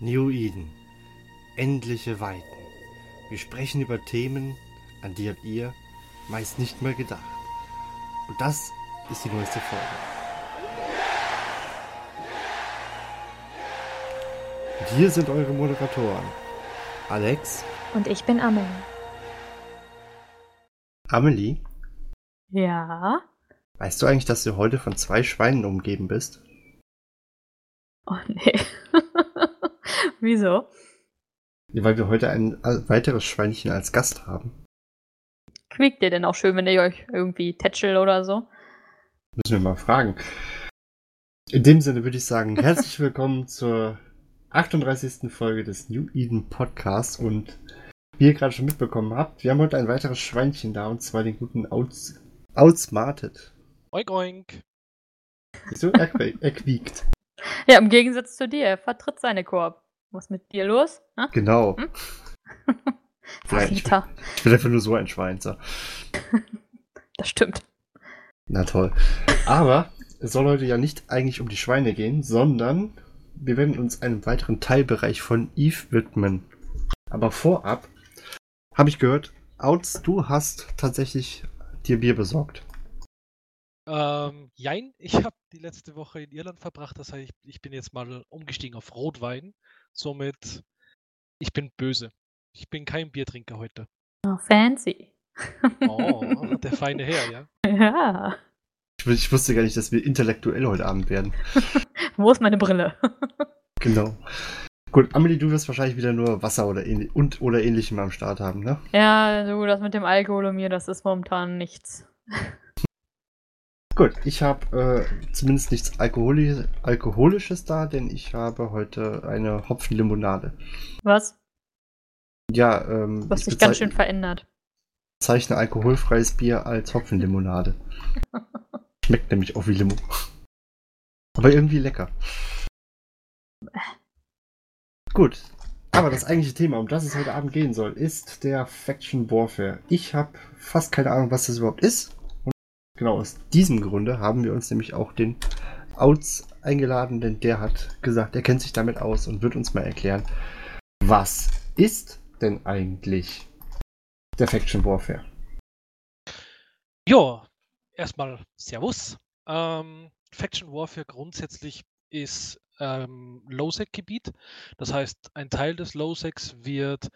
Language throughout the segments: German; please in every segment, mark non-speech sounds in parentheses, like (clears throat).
New Eden. Endliche Weiten. Wir sprechen über Themen, an die habt ihr meist nicht mehr gedacht. Und das ist die neueste Folge. Und hier sind eure Moderatoren. Alex. Und ich bin Amelie. Amelie, Ja? weißt du eigentlich, dass du heute von zwei Schweinen umgeben bist? Oh nee. (laughs) Wieso? Ja, Weil wir heute ein äh, weiteres Schweinchen als Gast haben. Quiekt ihr denn auch schön, wenn ihr euch irgendwie tätschel oder so? Müssen wir mal fragen. In dem Sinne würde ich sagen, (laughs) herzlich willkommen zur 38. Folge des New Eden Podcasts und wie ihr gerade schon mitbekommen habt, wir haben heute ein weiteres Schweinchen da und zwar den guten Outs Outsmarted. Oink oink. Du? Er, er quiekt. Ja, im Gegensatz zu dir, er vertritt seine Koop. Was ist mit dir los? Ha? Genau. Hm? (laughs) Ja, ich- Verräter. Ich bin einfach nur so ein Schwein. So. (laughs) Das stimmt. Na toll. Aber es soll heute ja nicht eigentlich um die Schweine gehen, sondern wir werden uns einem weiteren Teilbereich von Eve widmen. Aber vorab habe ich gehört, Outs, du hast tatsächlich dir Bier besorgt. Ähm, jein, ich habe die letzte Woche in Irland verbracht, das heißt, ich, ich bin jetzt mal umgestiegen auf Rotwein. Somit, ich bin böse. Ich bin kein Biertrinker heute. Oh, fancy. Oh, (laughs) der feine Herr, ja. Ja. Ich, ich wusste gar nicht, dass wir intellektuell heute Abend werden. (laughs) Wo ist meine Brille? (laughs) Genau. Gut, Amelie, du wirst wahrscheinlich wieder nur Wasser oder, ähnlich, und, oder ähnlichem am Start haben, ne? ja, du, das mit dem Alkohol und mir, das ist momentan nichts. Gut, ich habe äh, zumindest nichts Alkoholi Alkoholisches da, denn ich habe heute eine Hopfenlimonade. Was? Ja, ähm, Du hast ich dich ganz schön verändert. bezeichne alkoholfreies Bier als Hopfenlimonade. (laughs) Schmeckt nämlich auch wie Limo. Aber irgendwie lecker. Gut. Aber das eigentliche Thema, um das es heute Abend gehen soll, ist der Faction Warfare. Ich habe fast keine Ahnung, was das überhaupt ist. Genau aus diesem Grunde haben wir uns nämlich auch den Outs eingeladen, denn der hat gesagt, er kennt sich damit aus und wird uns mal erklären, was ist denn eigentlich der Faction Warfare? Ja, erstmal Servus. Ähm, Faction Warfare grundsätzlich ist ähm, Low-Sec-Gebiet. Das heißt, ein Teil des Low-Secs wird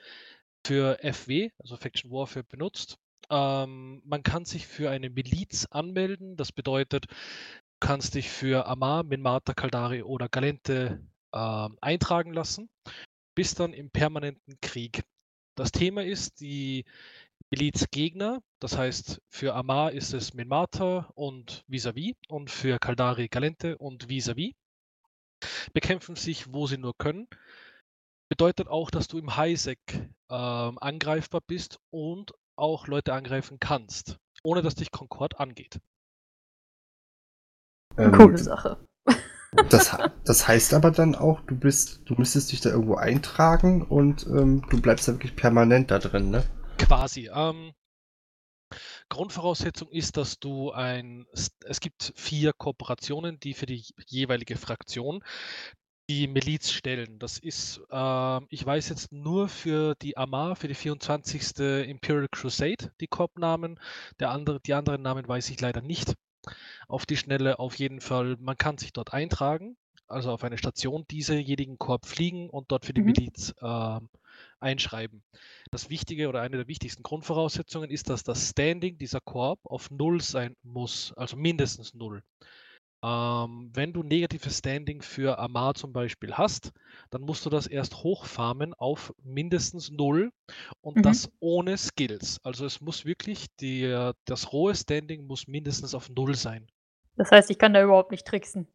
für FW, also Faction Warfare, benutzt. Ähm, man kann sich für eine Miliz anmelden. Das bedeutet, du kannst dich für Amar, Minmata, Kaldari oder Galente ähm, eintragen lassen, bis dann im permanenten Krieg. Das Thema ist, die Milizgegner, das heißt für Amar ist es Minmata und Vis-a-vis und für Kaldari Galente und Vis-a-vis, bekämpfen sich, wo sie nur können. Bedeutet auch, dass du im Highsec ähm, angreifbar bist und auch Leute angreifen kannst, ohne dass dich Concord angeht. Ähm, Coole Sache. Das, (laughs) das heißt aber dann auch, du bist, du müsstest dich da irgendwo eintragen und ähm, du bleibst da wirklich permanent da drin, ne? Quasi. Ähm, Grundvoraussetzung ist, dass du ein, es gibt vier Kooperationen, die für die jeweilige Fraktion die Miliz stellen. Das ist, ähm, ich weiß jetzt nur für die Amar, für die 24. Imperial Crusade, die Koop-Namen. Der andere, die anderen Namen weiß ich leider nicht. Auf die Schnelle auf jeden Fall, man kann sich dort eintragen, also auf eine Station diesejenigen Korb fliegen und dort für die Mhm. Miliz ähm, einschreiben. Das Wichtige oder eine der wichtigsten Grundvoraussetzungen ist, dass das Standing dieser Korb auf Null sein muss, also mindestens Null. Ähm, wenn du negatives Standing für Amar zum Beispiel hast, dann musst du das erst hochfarmen auf mindestens Null und Mhm. das ohne Skills. Also es muss wirklich, die, das rohe Standing muss mindestens auf Null sein. Das heißt, ich kann da überhaupt nicht tricksen.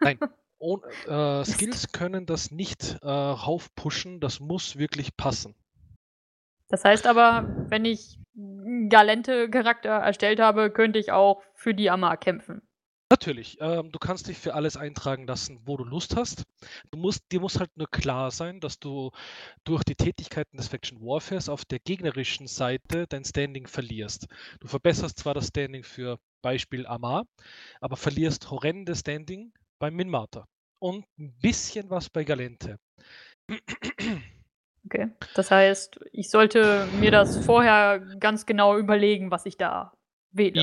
(laughs) Ohn, äh, Skills können das nicht äh, raufpushen, das muss wirklich passen. Das heißt aber, wenn ich galente Charakter erstellt habe, könnte ich auch für die Amar kämpfen. Natürlich, ähm, du kannst dich für alles eintragen lassen, wo du Lust hast. Du musst, dir muss halt nur klar sein, dass du durch die Tätigkeiten des Faction Warfares auf der gegnerischen Seite dein Standing verlierst. Du verbesserst zwar das Standing für Beispiel Amar, aber verlierst horrendes Standing bei Minmata und ein bisschen was bei Galente. (clears throat) Okay. Das heißt, ich sollte mir das vorher ganz genau überlegen, was ich da wähle.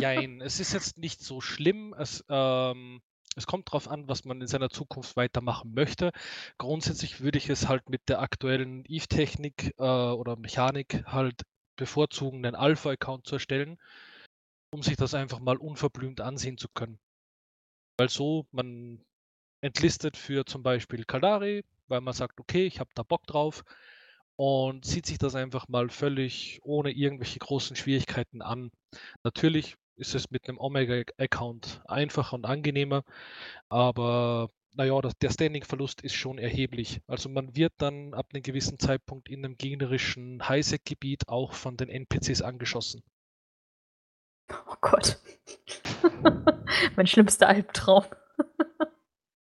Jein, es ist jetzt nicht so schlimm. Es, ähm, es kommt darauf an, was man in seiner Zukunft weitermachen möchte. Grundsätzlich würde ich es halt mit der aktuellen Eve-Technik äh, oder Mechanik halt bevorzugen, einen Alpha-Account zu erstellen, um sich das einfach mal unverblümt ansehen zu können. Weil so, man entlistet für zum Beispiel Kaldari, weil man sagt, okay, ich habe da Bock drauf und sieht sich das einfach mal völlig ohne irgendwelche großen Schwierigkeiten an. Natürlich ist es mit einem Omega-Account einfacher und angenehmer, aber naja, das, der Standing-Verlust ist schon erheblich. Also man wird dann ab einem gewissen Zeitpunkt in einem gegnerischen Highsec-Gebiet auch von den NPCs angeschossen. Oh Gott. (laughs) mein schlimmster Albtraum.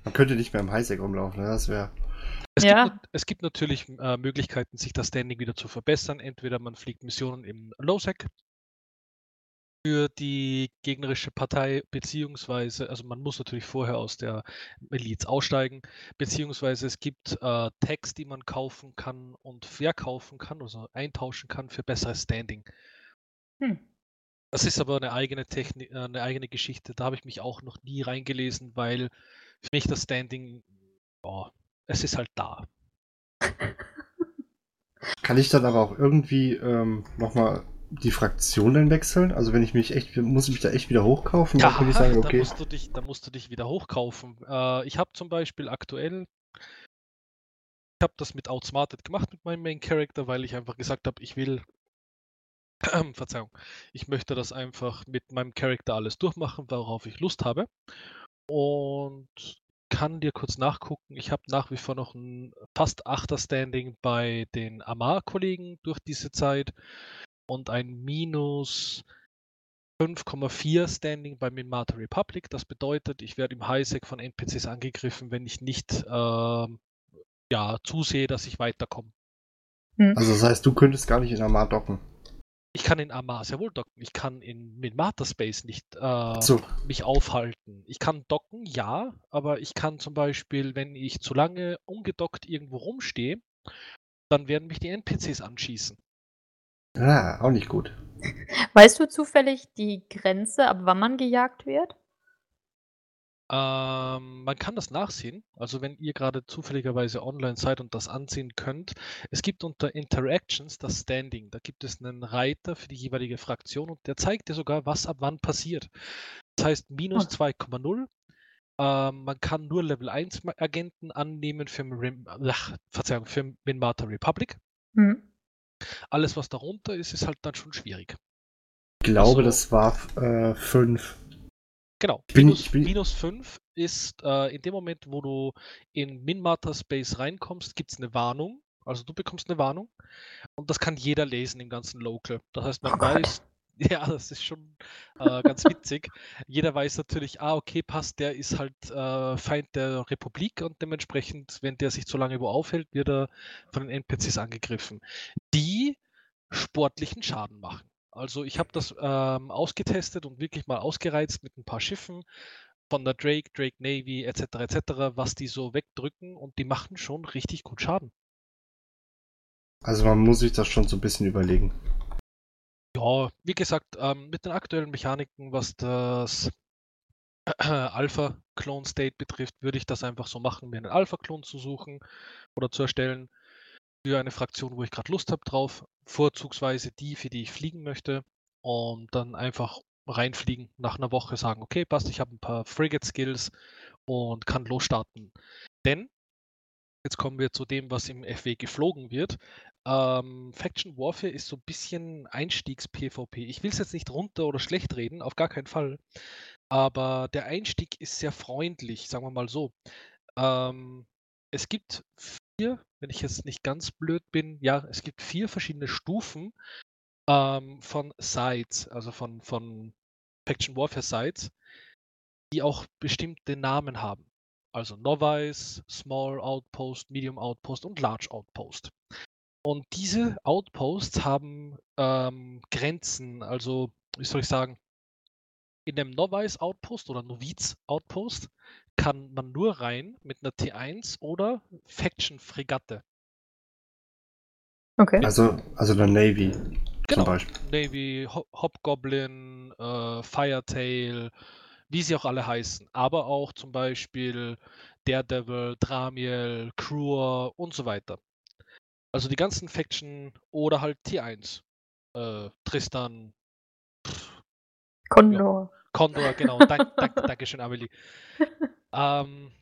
Man könnte nicht mehr im Highsec rumlaufen, ne? das wäre. Es, Ja. gibt, es gibt natürlich äh, Möglichkeiten, sich das Standing wieder zu verbessern. Entweder man fliegt Missionen im Low-Sec für die gegnerische Partei, beziehungsweise, also man muss natürlich vorher aus der Miliz aussteigen, beziehungsweise es gibt äh, Tags, die man kaufen kann und verkaufen kann, also eintauschen kann für besseres Standing. Hm. Das ist aber eine eigene Technik, äh, eine eigene Geschichte. Da habe ich mich auch noch nie reingelesen, weil für mich das Standing, ja, es ist halt da. Kann ich dann aber auch irgendwie ähm, nochmal die Fraktionen wechseln? Also wenn ich mich echt, muss ich mich da echt wieder hochkaufen? dann könnte ich sagen, (laughs) da okay. musst du dich, da musst du dich wieder hochkaufen. Äh, ich habe zum Beispiel aktuell, ich habe das mit Outsmarted gemacht mit meinem Main Character, weil ich einfach gesagt habe, ich will, (clears throat) Verzeihung, ich möchte das einfach mit meinem Charakter alles durchmachen, worauf ich Lust habe. Und kann dir kurz nachgucken. Ich habe nach wie vor noch ein fast Achter Standing bei den Amar-Kollegen durch diese Zeit und ein Minus 5,4 Standing bei Minmata Republic. Das bedeutet, ich werde im Highsec von NPCs angegriffen, wenn ich nicht ähm, ja, zusehe, dass ich weiterkomme. Also das heißt, du könntest gar nicht in Amar docken. Ich kann in Amar sehr wohl docken. Ich kann in Minmata Space nicht äh, So, mich aufhalten. Ich kann docken, ja, aber ich kann zum Beispiel, wenn ich zu lange ungedockt irgendwo rumstehe, dann werden mich die NPCs anschießen. ah, auch nicht gut. (laughs) Weißt du zufällig die Grenze, ab wann man gejagt wird? Ähm, man kann das nachsehen. Also wenn ihr gerade zufälligerweise online seid und das ansehen könnt, es gibt unter Interactions das Standing. Da gibt es einen Reiter für die jeweilige Fraktion und der zeigt dir sogar, was ab wann passiert. Das heißt minus Ah. 2,0. Ähm, man kann nur Level 1 Ma- Agenten annehmen für, Rim, ach, Verzeihung, für Minmata Republic. Hm. Alles, was darunter ist, ist halt dann schon schwierig. Ich glaube, Also- das war äh, fünf. Genau. Bin- minus, bin- minus 5 ist äh, in dem Moment, wo du in Minmata Space reinkommst, gibt es eine Warnung. Also du bekommst eine Warnung. Und das kann jeder lesen im ganzen Local. Das heißt, man Oh weiß, (laughs) ja, das ist schon äh, ganz witzig. Jeder weiß natürlich, ah, okay, passt, der ist halt äh, Feind der Republik und dementsprechend, wenn der sich zu lange wo aufhält, wird er von den NPCs angegriffen, die sportlichen Schaden machen. Also ich habe das ähm, ausgetestet und wirklich mal ausgereizt mit ein paar Schiffen von der Drake, Drake Navy etc. etc., was die so wegdrücken und die machen schon richtig gut Schaden. Also man muss sich das schon so ein bisschen überlegen. Ja, wie gesagt, ähm, mit den aktuellen Mechaniken, was das (clears throat) Alpha-Clone-State betrifft, würde ich das einfach so machen, mir einen Alpha-Klon zu suchen oder zu erstellen für eine Fraktion, wo ich gerade Lust habe drauf, vorzugsweise die, für die ich fliegen möchte und dann einfach reinfliegen, nach einer Woche sagen, okay, passt, ich habe ein paar Frigate-Skills und kann losstarten. Denn, jetzt kommen wir zu dem, was im FW geflogen wird, ähm, Faction Warfare ist so ein bisschen Einstiegs-PvP. Ich will es jetzt nicht runter oder schlecht reden, auf gar keinen Fall. Aber der Einstieg ist sehr freundlich, sagen wir mal so. Ähm, es gibt vier, wenn ich jetzt nicht ganz blöd bin, ja, es gibt vier verschiedene Stufen ähm, von Sites, also von, von Faction Warfare Sites, die auch bestimmte Namen haben. Also Novice, Small Outpost, Medium Outpost und Large Outpost. Und diese Outposts haben ähm, Grenzen, also wie soll ich sagen, in dem Novice Outpost oder Noviz Outpost kann man nur rein mit einer T1 oder Faction Fregatte. Okay. Also, also der Navy Genau. zum Beispiel. Navy, Ho Hobgoblin, äh, Firetail, wie sie auch alle heißen. Aber auch zum Beispiel Daredevil, Dramiel, Cruer und so weiter. Also die ganzen Faction oder halt T1. Äh, Tristan, Condor. Condor, genau. Dank, dank, Dankeschön, Amelie. (laughs) Ähm,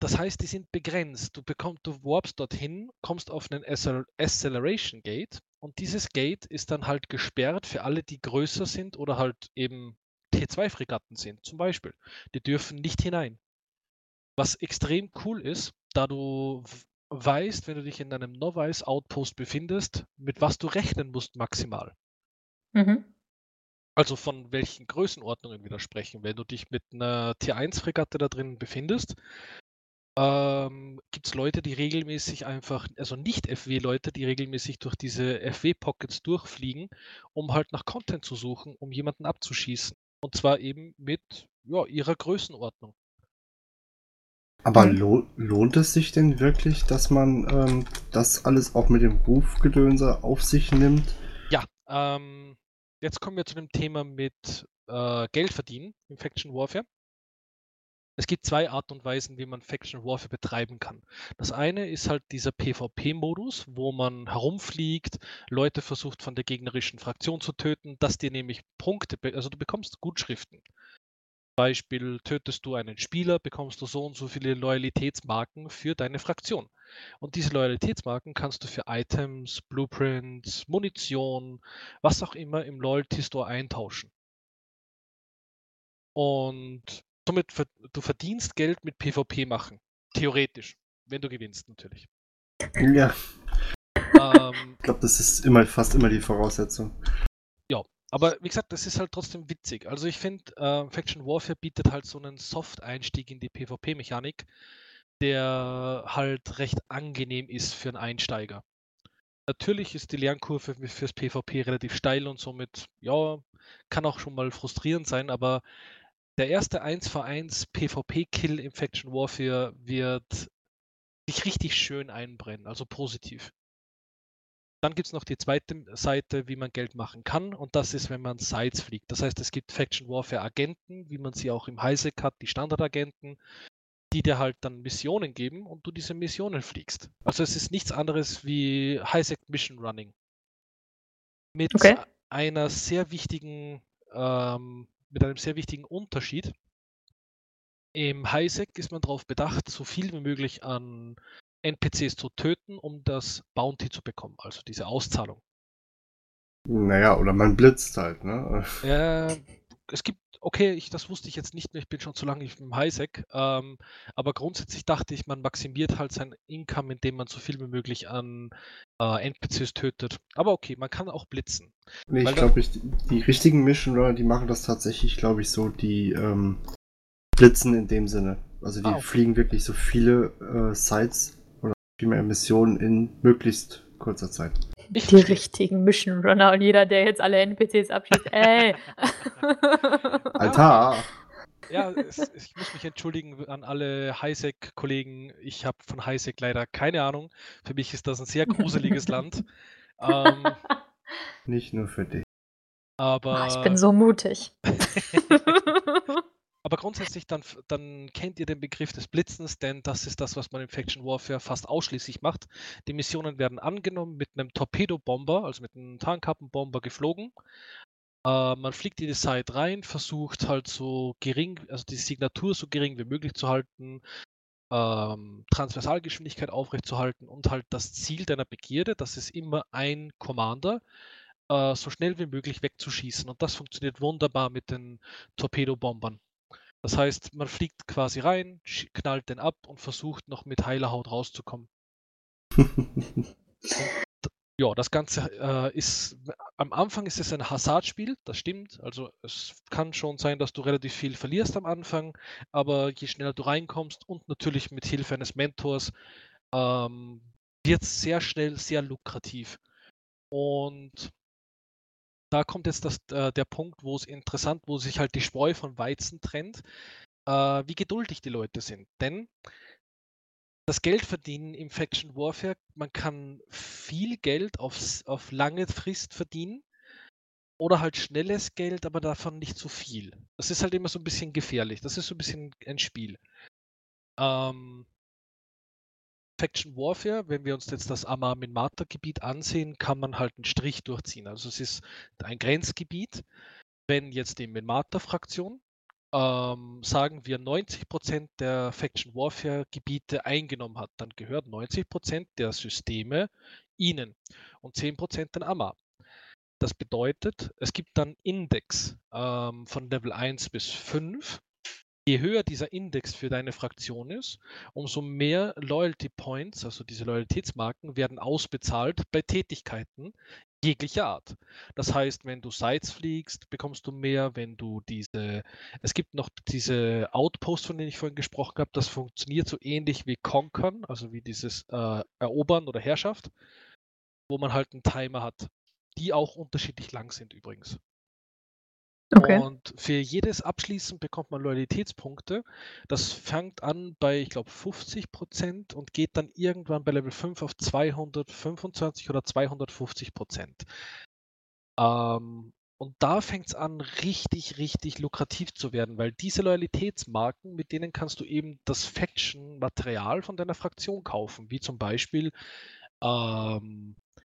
das heißt, die sind begrenzt. Du bekommst, du warpst dorthin, kommst auf einen Accel- Acceleration Gate und dieses Gate ist dann halt gesperrt für alle, die größer sind oder halt eben T2-Fregatten sind, zum Beispiel. Die dürfen nicht hinein. Was extrem cool ist, da du weißt, wenn du dich in einem Novice Outpost befindest, mit was du rechnen musst maximal. Mhm. Also von welchen Größenordnungen wir da sprechen. Wenn du dich mit einer T1-Fregatte da drin befindest, ähm, gibt es Leute, die regelmäßig einfach, also nicht FW-Leute, die regelmäßig durch diese FW-Pockets durchfliegen, um halt nach Content zu suchen, um jemanden abzuschießen. Und zwar eben mit ja, ihrer Größenordnung. Aber Mhm. lo lohnt es sich denn wirklich, dass man ähm, das alles auch mit dem Rufgedönse auf sich nimmt? Ja, ähm, jetzt kommen wir zu dem Thema mit äh, Geld verdienen im Faction Warfare. Es gibt zwei Arten und Weisen, wie man Faction Warfare betreiben kann. Das eine ist halt dieser PvP-Modus, wo man herumfliegt, Leute versucht von der gegnerischen Fraktion zu töten, dass dir nämlich Punkte, also du bekommst Gutschriften. Beispiel, tötest du einen Spieler, bekommst du so und so viele Loyalitätsmarken für deine Fraktion. Und diese Loyalitätsmarken kannst du für Items, Blueprints, Munition, was auch immer im Loyalty Store eintauschen. Und somit ver du verdienst Geld mit PvP machen. Theoretisch. Wenn du gewinnst, natürlich. Ja, ähm, ich glaube, das ist immer fast immer die Voraussetzung. aber wie gesagt, das ist halt trotzdem witzig. Also ich finde, äh, Faction Warfare bietet halt so einen Soft-Einstieg in die PvP-Mechanik, der halt recht angenehm ist für einen Einsteiger. Natürlich ist die Lernkurve für- fürs PvP relativ steil und somit, ja, kann auch schon mal frustrierend sein, aber der erste 1 v 1 PvP-Kill im Faction Warfare wird sich richtig schön einbrennen, also positiv. Dann gibt es noch die zweite Seite, wie man Geld machen kann, und das ist, wenn man Sites fliegt. Das heißt, es gibt Faction Warfare Agenten, wie man sie auch im Highsec hat, die Standardagenten, die dir halt dann Missionen geben und du diese Missionen fliegst. Also es ist nichts anderes wie Highsec Mission Running. Mit Okay. einer sehr wichtigen, ähm, mit einem sehr wichtigen Unterschied. Im Highsec ist man darauf bedacht, so viel wie möglich an NPCs zu töten, um das Bounty zu bekommen, also diese Auszahlung. Naja, oder man blitzt halt, ne? Äh, es gibt, okay, ich, das wusste ich jetzt nicht mehr, ich bin schon zu lange im Highsec, ähm, aber grundsätzlich dachte ich, man maximiert halt sein Income, indem man so viel wie möglich an äh, NPCs tötet. Aber okay, man kann auch blitzen. Nee, ich glaube, die richtigen Mission Runner, die machen das tatsächlich, glaube ich, so, die ähm, blitzen in dem Sinne. Also die Ah, okay. fliegen wirklich so viele äh, Sites oder viel mehr Missionen in möglichst kurzer Zeit. Die verstehe. richtigen Mission Runner und jeder, der jetzt alle NPCs abschießt, ey. (laughs) Alter! Ja, es, ich muss mich entschuldigen an alle Highsec-Kollegen. Ich habe von Highsec leider keine Ahnung. Für mich ist das ein sehr gruseliges (laughs) Land. Ähm, Nicht nur für dich. aber, Ah, ich bin so mutig. (laughs) aber grundsätzlich dann, dann kennt ihr den Begriff des Blitzens, denn das ist das, was man im Faction Warfare fast ausschließlich macht. Die Missionen werden angenommen mit einem Torpedobomber, also mit einem Tarnkappenbomber geflogen. Äh, man fliegt in die Site rein, versucht halt so gering, also die Signatur so gering wie möglich zu halten, ähm, Transversalgeschwindigkeit aufrechtzuerhalten und halt das Ziel deiner Begierde, das ist immer ein Commander, äh, so schnell wie möglich wegzuschießen. Und das funktioniert wunderbar mit den Torpedobombern. Das heißt, man fliegt quasi rein, knallt den ab und versucht noch mit heiler Haut rauszukommen. (laughs) Ja, das Ganze äh, ist, am Anfang ist es ein Hasardspiel, das stimmt. Also es kann schon sein, dass du relativ viel verlierst am Anfang, aber je schneller du reinkommst und natürlich mit Hilfe eines Mentors ähm, wird es sehr schnell sehr lukrativ. Und da kommt jetzt das, äh, der Punkt, wo es interessant, wo sich halt die Spreu von Weizen trennt. äh, wie geduldig die Leute sind. Denn das Geldverdienen im Faction Warfare, man kann viel Geld auf, auf lange Frist verdienen oder halt schnelles Geld, aber davon nicht zu viel. Das ist halt immer so ein bisschen gefährlich. Das ist so ein bisschen ein Spiel. Ähm, Faction Warfare, wenn wir uns jetzt das Amar Minmata Gebiet ansehen, kann man halt einen Strich durchziehen. Also es ist ein Grenzgebiet. Wenn jetzt die Minmata Fraktion ähm, sagen wir 90% der Faction Warfare Gebiete eingenommen hat, dann gehört 90% der Systeme ihnen und 10% den Amar. Das bedeutet, es gibt dann Index ähm, von Level 1 bis 5. Je höher dieser Index für deine Fraktion ist, umso mehr Loyalty Points, also diese Loyalitätsmarken, werden ausbezahlt bei Tätigkeiten jeglicher Art. Das heißt, wenn du Sites fliegst, bekommst du mehr, wenn du diese, es gibt noch diese Outposts, von denen ich vorhin gesprochen habe, das funktioniert so ähnlich wie Conquern, also wie dieses äh, Erobern oder Herrschaft, wo man halt einen Timer hat die auch unterschiedlich lang sind übrigens. Okay. Und für jedes Abschließen bekommt man Loyalitätspunkte. Das fängt an bei, ich glaube, 50 Prozent und geht dann irgendwann bei Level 5 auf 225 oder 250 Prozent. Ähm, und da fängt es an, richtig, richtig lukrativ zu werden, weil diese Loyalitätsmarken, mit denen kannst du eben das Faction-Material von deiner Fraktion kaufen, wie zum Beispiel ähm,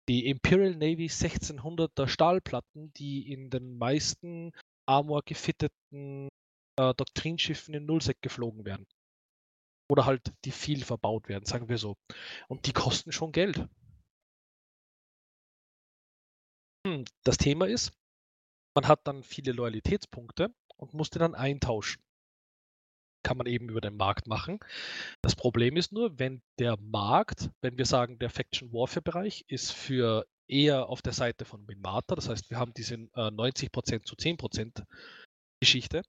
die Imperial Navy 1600er Stahlplatten, die in den meisten Armor gefitteten äh, Doktrinschiffen in Nullsec geflogen werden. Oder halt die viel verbaut werden, sagen wir so. Und die kosten schon Geld. Hm, das Thema ist, man hat dann viele Loyalitätspunkte und musste dann eintauschen kann man eben über den Markt machen. Das Problem ist nur, wenn der Markt, wenn wir sagen, der Faction Warfare Bereich ist für eher auf der Seite von Minmata, das heißt, wir haben diese äh, 90% zu 10% Geschichte,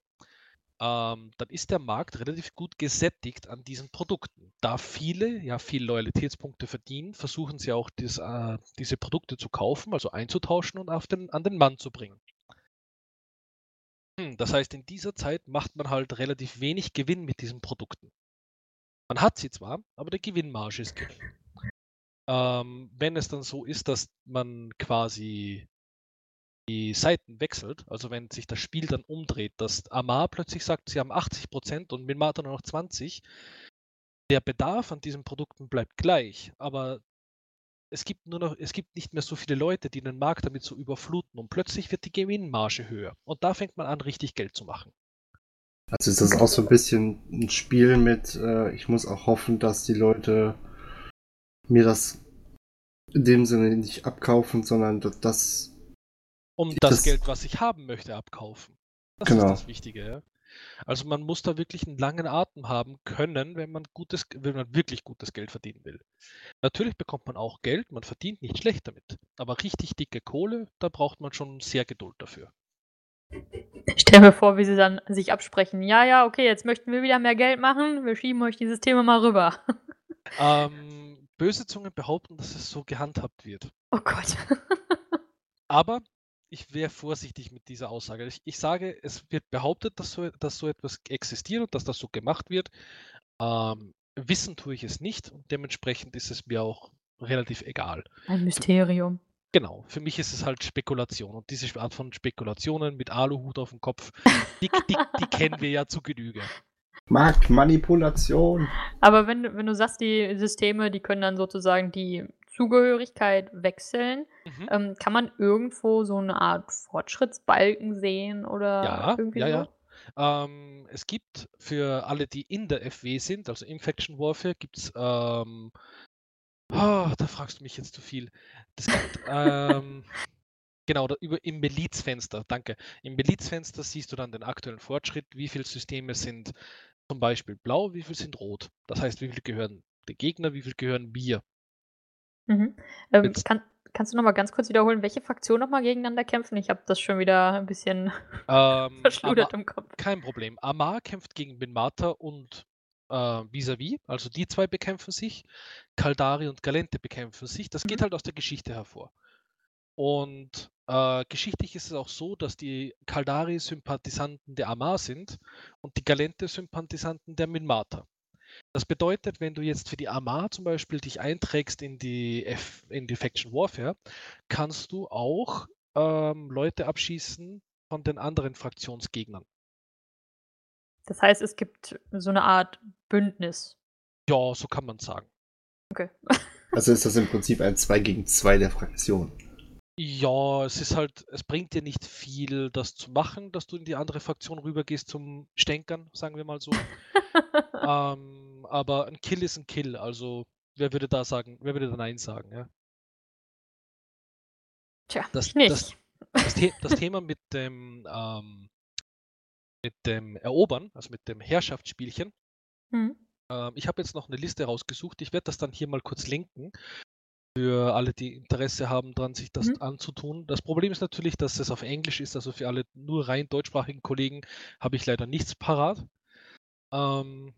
ähm, dann ist der Markt relativ gut gesättigt an diesen Produkten. Da viele ja viel Loyalitätspunkte verdienen, versuchen sie auch dies, äh, diese Produkte zu kaufen, also einzutauschen und auf den, an den Mann zu bringen. Hm, das heißt, in dieser Zeit macht man halt relativ wenig Gewinn mit diesen Produkten. Man hat sie zwar, aber die Gewinnmarge ist gering. Ähm, wenn es dann so ist, dass man quasi die Seiten wechselt, also wenn sich das Spiel dann umdreht, dass Amar plötzlich sagt, sie haben 80% und Minmata nur noch 20%, der Bedarf an diesen Produkten bleibt gleich, aber es gibt nur noch, es gibt nicht mehr so viele Leute, die den Markt damit so überfluten und plötzlich wird die Gewinnmarge höher. Und da fängt man an, richtig Geld zu machen. Also ist das auch so ein bisschen ein Spiel mit, äh, ich muss auch hoffen, dass die Leute mir das in dem Sinne nicht abkaufen, sondern das. Um das, das Geld, was ich haben möchte, abkaufen. Das genau. ist das Wichtige, ja. Also man muss da wirklich einen langen Atem haben können, wenn man gutes, wenn man wirklich gutes Geld verdienen will. Natürlich bekommt man auch Geld, man verdient nicht schlecht damit. Aber richtig dicke Kohle, da braucht man schon sehr Geduld dafür. Ich stelle mir vor, wie sie dann sich absprechen. Ja, ja, okay, jetzt möchten wir wieder mehr Geld machen. Wir schieben euch dieses Thema mal rüber. (laughs) Ähm, böse Zungen behaupten, dass es so gehandhabt wird. Oh Gott. (laughs) Aber ich wäre vorsichtig mit dieser Aussage. Ich, ich, sage, es wird behauptet, dass so, dass so etwas existiert und dass das so gemacht wird. Ähm, wissen tue ich es nicht und dementsprechend ist es mir auch relativ egal. Ein Mysterium. Genau, für mich ist es halt Spekulation und diese Art von Spekulationen mit Aluhut auf dem Kopf, die, die, die kennen wir ja zu Genüge. Marktmanipulation. Aber wenn, wenn du sagst, die Systeme, die können dann sozusagen die Zugehörigkeit wechseln. Mhm. Ähm, kann man irgendwo so eine Art Fortschrittsbalken sehen oder ja, irgendwie ja, so? Ja. Ähm, es gibt für alle, die in der FW sind, also Infection Warfare, gibt es, ähm, oh, da fragst du mich jetzt zu viel. Das gibt, (laughs) ähm, genau, da, über, im Milizfenster, danke. Im Milizfenster siehst du dann den aktuellen Fortschritt, wie viele Systeme sind zum Beispiel blau, wie viele sind rot. Das heißt, wie viele gehören der Gegner, wie viele gehören wir. Mhm. Ähm, kann, kannst du noch mal ganz kurz wiederholen, welche Fraktionen noch mal gegeneinander kämpfen? Ich habe das schon wieder ein bisschen ähm, (laughs) verschludert im Kopf. Kein Problem. Amar kämpft gegen Minmata und äh, vis-à-vis, -vis, also die zwei bekämpfen sich. Kaldari und Galente bekämpfen sich. Das mhm. geht halt aus der Geschichte hervor. Und Äh, geschichtlich ist es auch so, dass die Kaldari Sympathisanten der Amar sind und die Galente Sympathisanten der Minmata. Das bedeutet, wenn du jetzt für die Amar zum Beispiel dich einträgst in die, F in die Faction Warfare, kannst du auch ähm, Leute abschießen von den anderen Fraktionsgegnern. Das heißt, es gibt so eine Art Bündnis. Ja, so kann man sagen. Okay. (laughs) Also ist das im Prinzip ein 2 gegen 2 der Fraktion. Ja, es ist halt, es bringt dir nicht viel, das zu machen, dass du in die andere Fraktion rübergehst zum Stänkern, sagen wir mal so. (laughs) ähm, aber ein Kill ist ein Kill, also wer würde da sagen, wer würde da Nein sagen, ja? Tja, Das, ich nicht. das, das, The das Thema mit dem, ähm, mit dem Erobern, also mit dem Herrschaftsspielchen, Hm. ähm, ich habe jetzt noch eine Liste rausgesucht. Ich werde das dann hier mal kurz linken für alle, die Interesse haben, dran sich das Mhm. anzutun. Das Problem ist natürlich, dass es auf Englisch ist, also für alle nur rein deutschsprachigen Kollegen habe ich leider nichts parat. Ähm,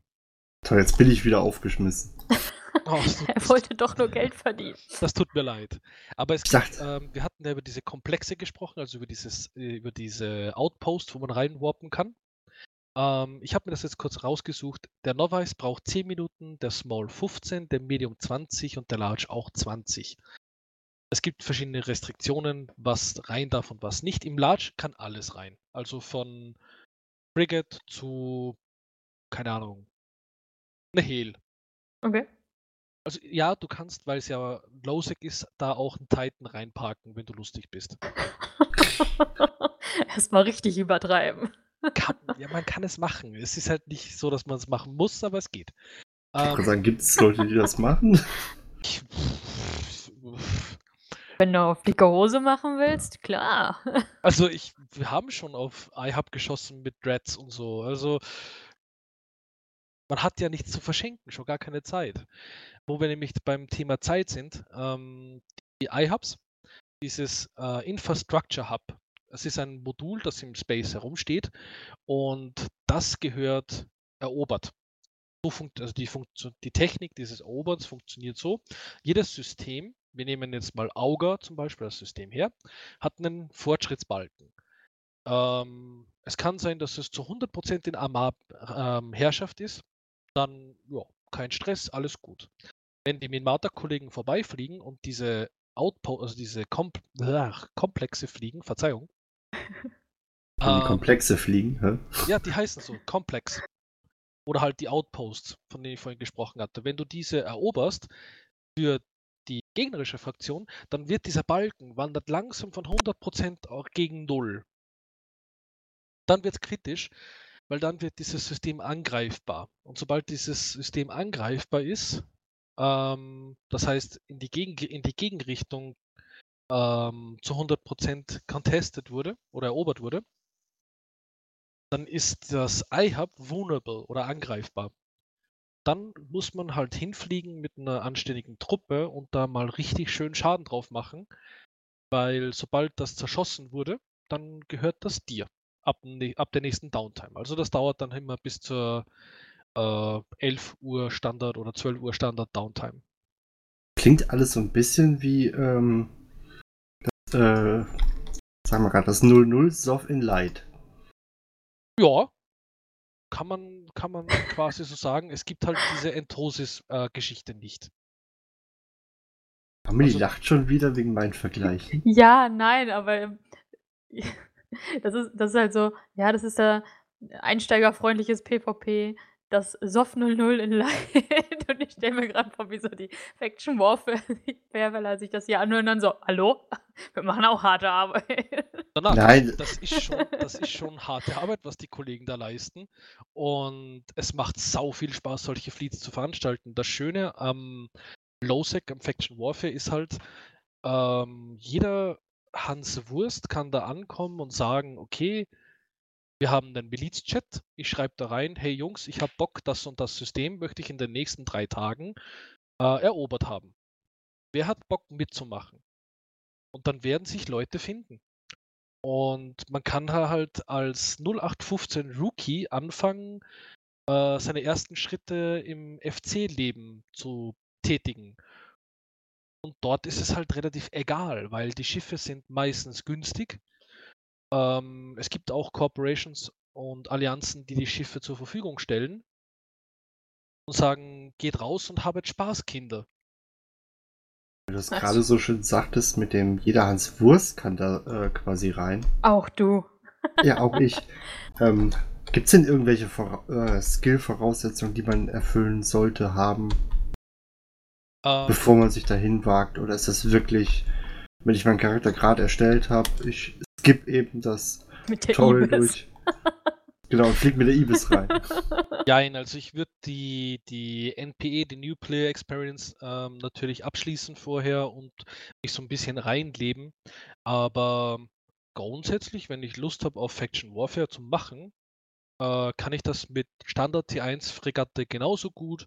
Toll, jetzt bin ich wieder aufgeschmissen. (laughs) oh, tut, (laughs) Er wollte doch nur Geld verdienen. das tut mir leid. Aber es gibt, ähm, wir hatten ja über diese Komplexe gesprochen, also über dieses, äh, über diese Outpost, wo man reinwarpen kann. Ähm, ich habe mir das jetzt kurz rausgesucht. Der Novice braucht 10 Minuten, der Small 15, der Medium 20 und der Large auch 20. Es gibt verschiedene Restriktionen, was rein darf und was nicht. Im Large kann alles rein. Also von Frigate zu, keine Ahnung, eine Hehl. Okay. Also ja, du kannst, weil es ja Lowsec ist, da auch einen Titan reinparken, wenn du lustig bist. (laughs) Erstmal richtig übertreiben. Kann, ja, man kann es machen. Es ist halt nicht so, dass man es machen muss, aber es geht. ich kann Ähm, sagen, gibt es Leute, die das machen? Wenn du auf dicke Hose machen willst, klar. also ich, wir haben schon auf iHub geschossen mit Dreads und so. Also man hat ja nichts zu verschenken, schon gar keine Zeit. Wo wir nämlich beim Thema Zeit sind, ähm, die iHubs, dieses äh, Infrastructure Hub, es ist ein Modul, das im Space herumsteht und das gehört erobert. So also die, die Technik dieses Eroberns funktioniert so. Jedes System, wir nehmen jetzt mal Auger zum Beispiel das System her, hat einen Fortschrittsbalken. Ähm, es kann sein, dass es zu 100% in Amar ähm, Herrschaft ist. Dann, ja, kein Stress, alles gut. Wenn die Minmata-Kollegen vorbeifliegen und diese Outpost, also diese Kom ach, Komplexe fliegen, Verzeihung. Die ähm, Komplexe fliegen, hä? ja, die heißen so, Komplex. Oder halt die Outposts, von denen ich vorhin gesprochen hatte. Wenn du diese eroberst für die gegnerische Fraktion, dann wird dieser Balken wandert langsam von 100% auch gegen Null. Dann wird es kritisch, weil dann wird dieses System angreifbar. Und sobald dieses System angreifbar ist, ähm, das heißt in die, Gegen in die Gegenrichtung ähm, zu 100% contested wurde oder erobert wurde, dann ist das iHub vulnerable oder angreifbar. Dann muss man halt hinfliegen mit einer anständigen Truppe und da mal richtig schön Schaden drauf machen, weil sobald das zerschossen wurde, dann gehört das dir ab, ab der nächsten Downtime. Also das dauert dann immer bis zur äh, 11 Uhr Standard oder 12 Uhr Standard Downtime. Klingt alles so ein bisschen wie, ähm, das, äh, sagen wir gerade, das 00 Soft in Light. Ja, kann man, kann man (laughs) quasi so sagen. Es gibt halt diese Entosis-Geschichte nicht. Amelie Also- lacht schon wieder wegen meinen Vergleichen. Ja, nein, aber ähm, (laughs) das ist, das ist halt so, ja, das ist da einsteigerfreundliches PvP, das SOF 00 in Light. (laughs) Und ich stelle mir gerade vor, wie so die Faction Warfare sich das hier anhören und dann so, hallo? Wir machen auch harte Arbeit. (laughs) Danach, Nein. Das, ist schon, das ist schon harte Arbeit, was die Kollegen da leisten. Und es macht sau viel Spaß, solche Fleets zu veranstalten. Das Schöne am Lowsec, am Faction Warfare, ist halt, ähm, jeder Hans Wurst kann da ankommen und sagen, okay, wir haben einen Miliz-Chat, ich schreibe da rein, hey Jungs, ich habe Bock, das und das System möchte ich in den nächsten drei Tagen äh, erobert haben. Wer hat Bock mitzumachen? Und dann werden sich Leute finden. Und man kann halt als 0815 Rookie anfangen, äh, seine ersten Schritte im FC-Leben zu tätigen. Und dort ist es halt relativ egal, weil die Schiffe sind meistens günstig. Ähm, es gibt auch Corporations und Allianzen, die die Schiffe zur Verfügung stellen und sagen, geht raus und habet Spaß, Kinder. Weil du es gerade so schön sagtest, mit dem jeder Hans Wurst kann da äh, quasi rein. Auch du. Ja, auch ich. (laughs) ähm, Gibt es denn irgendwelche Vora äh, Skill-Voraussetzungen, die man erfüllen sollte, haben, Ähm, bevor man sich dahin wagt? Oder ist das wirklich, wenn ich meinen Charakter gerade erstellt habe, ich skip eben das Mit der Tutorial Ibis. durch. Genau, und flieg mit der Ibis rein. (laughs) Jein, also ich würde die, die NPE, die New Player Experience, ähm, natürlich abschließen vorher und mich so ein bisschen reinleben. Aber grundsätzlich, wenn ich Lust habe auf Faction Warfare zu machen, äh, kann ich das mit Standard T1 Fregatte genauso gut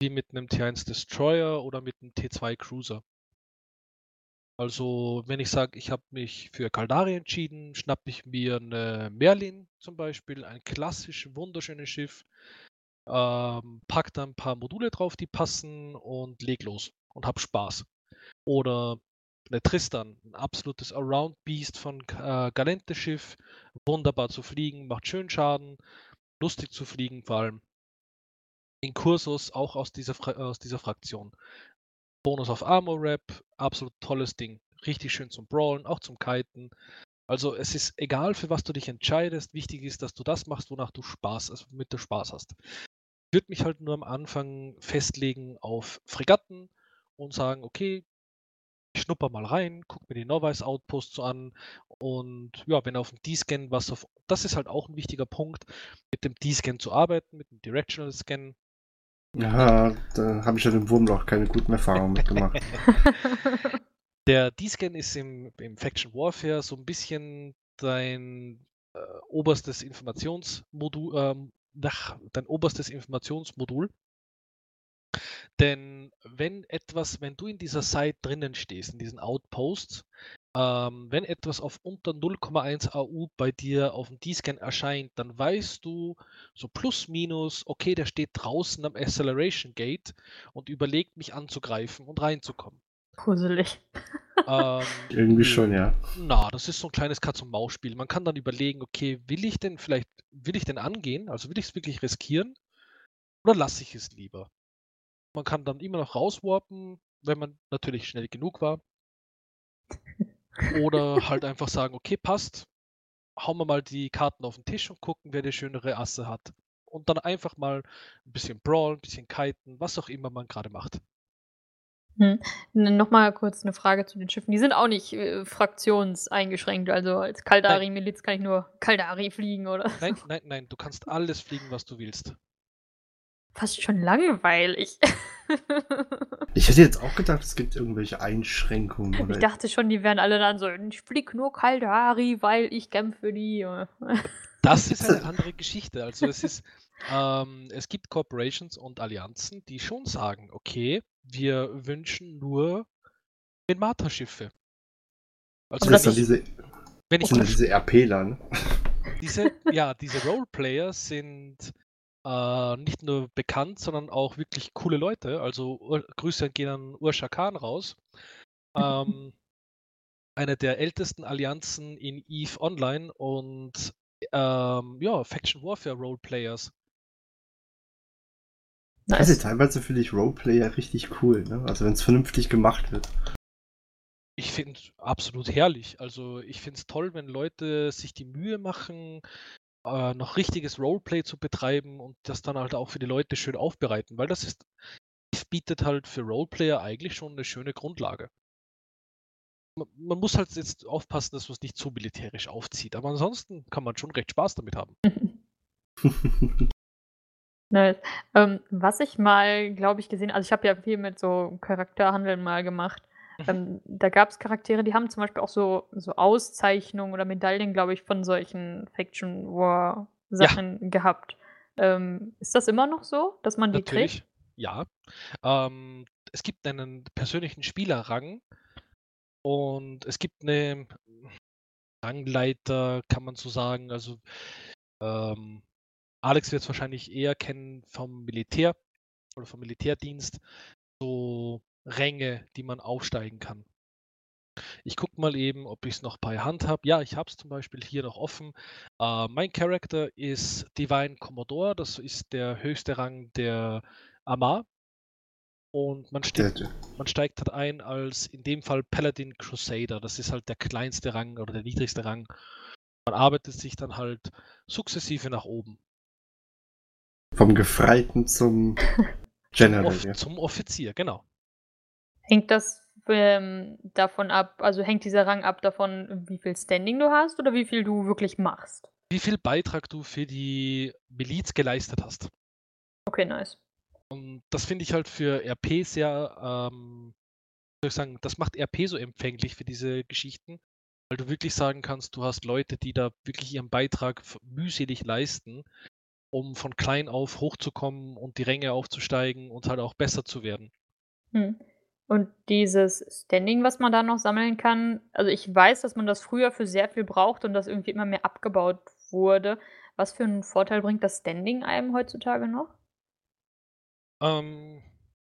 wie mit einem T1 Destroyer oder mit einem T2 Cruiser. Also, wenn ich sage, ich habe mich für Kaldari entschieden, schnappe ich mir eine Merlin zum Beispiel, ein klassisch wunderschönes Schiff, ähm, pack da ein paar Module drauf, die passen und leg los und hab Spaß. Oder eine Tristan, ein absolutes Around-Beast von äh, Galente-Schiff, wunderbar zu fliegen, macht schön Schaden, lustig zu fliegen vor allem. In Kursus auch aus dieser, aus dieser Fraktion. Bonus auf Armor Rap, absolut tolles Ding. Richtig schön zum Brawlen, auch zum Kiten. Also es ist egal, für was du dich entscheidest. Wichtig ist, dass du das machst, wonach du Spaß, also mit du Spaß hast. Ich würde mich halt nur am Anfang festlegen auf Fregatten und sagen, okay, ich schnupper mal rein, guck mir die Novice Outposts so an und ja, wenn auf dem D-Scan was auf, das ist halt auch ein wichtiger Punkt, mit dem D-Scan zu arbeiten, mit dem Directional Scan. Ja, da habe ich ja im Wurmloch keine guten Erfahrungen mitgemacht. (laughs) Der D-Scan ist im, im Faction Warfare so ein bisschen dein äh, oberstes Informationsmodul, ähm, ach, dein oberstes Informationsmodul. Denn wenn etwas, wenn du in dieser Site drinnen stehst, in diesen Outposts, ähm, wenn etwas auf unter 0,1 AU bei dir auf dem D-Scan erscheint, dann weißt du so plus minus, okay, der steht draußen am Acceleration Gate und überlegt mich anzugreifen und reinzukommen. Gruselig. Ähm, (laughs) Irgendwie schon, ja. Na, das ist so ein kleines Katz-und-Maus-Spiel. Man kann dann überlegen, okay, will ich denn vielleicht, will ich denn angehen? Also will ich es wirklich riskieren? Oder lasse ich es lieber? Man kann dann immer noch rauswarpen, wenn man natürlich schnell genug war. Oder (laughs) halt einfach sagen, okay, passt. Hauen wir mal die Karten auf den Tisch und gucken, wer die schönere Asse hat. Und dann einfach mal ein bisschen brawlen, ein bisschen kiten, was auch immer man gerade macht. Hm. Nochmal kurz eine Frage zu den Schiffen. Die sind auch nicht äh, fraktionseingeschränkt. Also als Kaldari-Miliz kann ich nur Kaldari fliegen oder Nein, nein, nein, du kannst alles fliegen, was du willst. Fast schon langweilig. (laughs) Ich hätte jetzt auch gedacht, es gibt irgendwelche Einschränkungen. ich Oder dachte schon, die wären alle dann so, ich flieg nur Kaldari, weil ich kämpfe die. (laughs) Das ist eine (laughs) andere Geschichte. Also es ist, ähm, es gibt Corporations und Allianzen, die schon sagen, okay, wir wünschen nur Minmata-Schiffe. Also Aber das ich, diese, wenn ich sind zum diese RPler, ne? diese, ja, diese Roleplayer sind äh, nicht nur bekannt, sondern auch wirklich coole Leute. Also Ur Grüße gehen an Ursha Khan raus. (laughs) Ähm, eine der ältesten Allianzen in EVE Online und ähm, ja, Faction Warfare Roleplayers. Also Nice. teilweise finde ich Roleplayer richtig cool, ne? Also wenn es vernünftig gemacht wird. Ich finde es absolut herrlich. Also ich finde es toll, wenn Leute sich die Mühe machen, äh, noch richtiges Roleplay zu betreiben und das dann halt auch für die Leute schön aufbereiten, weil das ist, bietet halt für Roleplayer eigentlich schon eine schöne Grundlage. Man, man muss halt jetzt aufpassen, dass man es nicht zu militärisch aufzieht, aber ansonsten kann man schon recht Spaß damit haben. (laughs) Nice. Ähm, was ich mal, glaube ich, gesehen also ich habe ja viel mit so Charakterhandeln mal gemacht. Ähm, da gab es Charaktere, die haben zum Beispiel auch so, so Auszeichnungen oder Medaillen, glaube ich, von solchen Faction War Sachen gehabt. Ähm, ist das immer noch so, dass man die Natürlich, kriegt? ja. Ähm, es gibt einen persönlichen Spielerrang und es gibt eine Rangleiter, kann man so sagen. Also ähm, Alex wird es wahrscheinlich eher kennen vom Militär oder vom Militärdienst. So Ränge, die man aufsteigen kann. Ich gucke mal eben, ob ich es noch bei Hand habe. Ja, ich habe es zum Beispiel hier noch offen. Äh, mein Charakter ist Divine Commodore. Das ist der höchste Rang der Amar. Und man, steht, man steigt halt ein als in dem Fall Paladin Crusader. Das ist halt der kleinste Rang oder der niedrigste Rang. Man arbeitet sich dann halt sukzessive nach oben. Vom Gefreiten zum (laughs) General. Off ja. Zum Offizier, genau. Hängt das ähm, davon ab, also hängt dieser Rang ab davon, wie viel Standing du hast oder wie viel du wirklich machst? Wie viel Beitrag du für die Miliz geleistet hast. Okay, nice. Und das finde ich halt für RP sehr, ähm, soll ich sagen, das macht RP so empfänglich für diese Geschichten, weil du wirklich sagen kannst, du hast Leute, die da wirklich ihren Beitrag mühselig leisten, um von klein auf hochzukommen und die Ränge aufzusteigen und halt auch besser zu werden. Hm. Und dieses Standing, was man da noch sammeln kann, also ich weiß, dass man das früher für sehr viel braucht und das irgendwie immer mehr abgebaut wurde. Was für einen Vorteil bringt das Standing einem heutzutage noch? Ähm,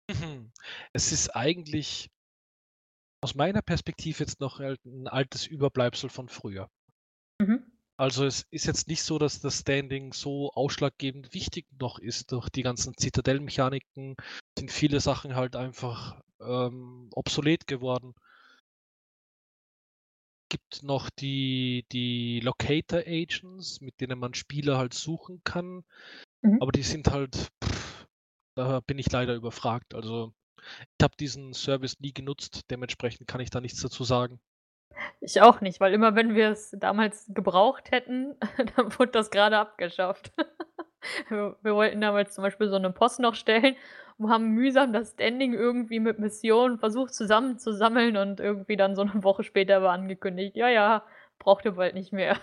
(clears throat) es ist eigentlich aus meiner Perspektive jetzt noch halt ein altes Überbleibsel von früher. Mhm. Also es ist jetzt nicht so, dass das Standing so ausschlaggebend wichtig noch ist. Durch die ganzen Zitadellmechaniken sind viele Sachen halt einfach ähm, obsolet geworden. Gibt noch die, die Locator Agents, mit denen man Spieler halt suchen kann. Mhm. Aber die sind halt, pff, da bin ich leider überfragt. Also ich habe diesen Service nie genutzt, dementsprechend kann ich da nichts dazu sagen. Ich auch nicht, weil immer wenn wir es damals gebraucht hätten, (laughs) dann wurde das gerade abgeschafft. (laughs) wir, wir wollten damals zum Beispiel so eine Post noch stellen und haben mühsam das Standing irgendwie mit Missionen versucht zusammenzusammeln und irgendwie dann so eine Woche später war angekündigt, ja, ja, braucht ihr bald nicht mehr.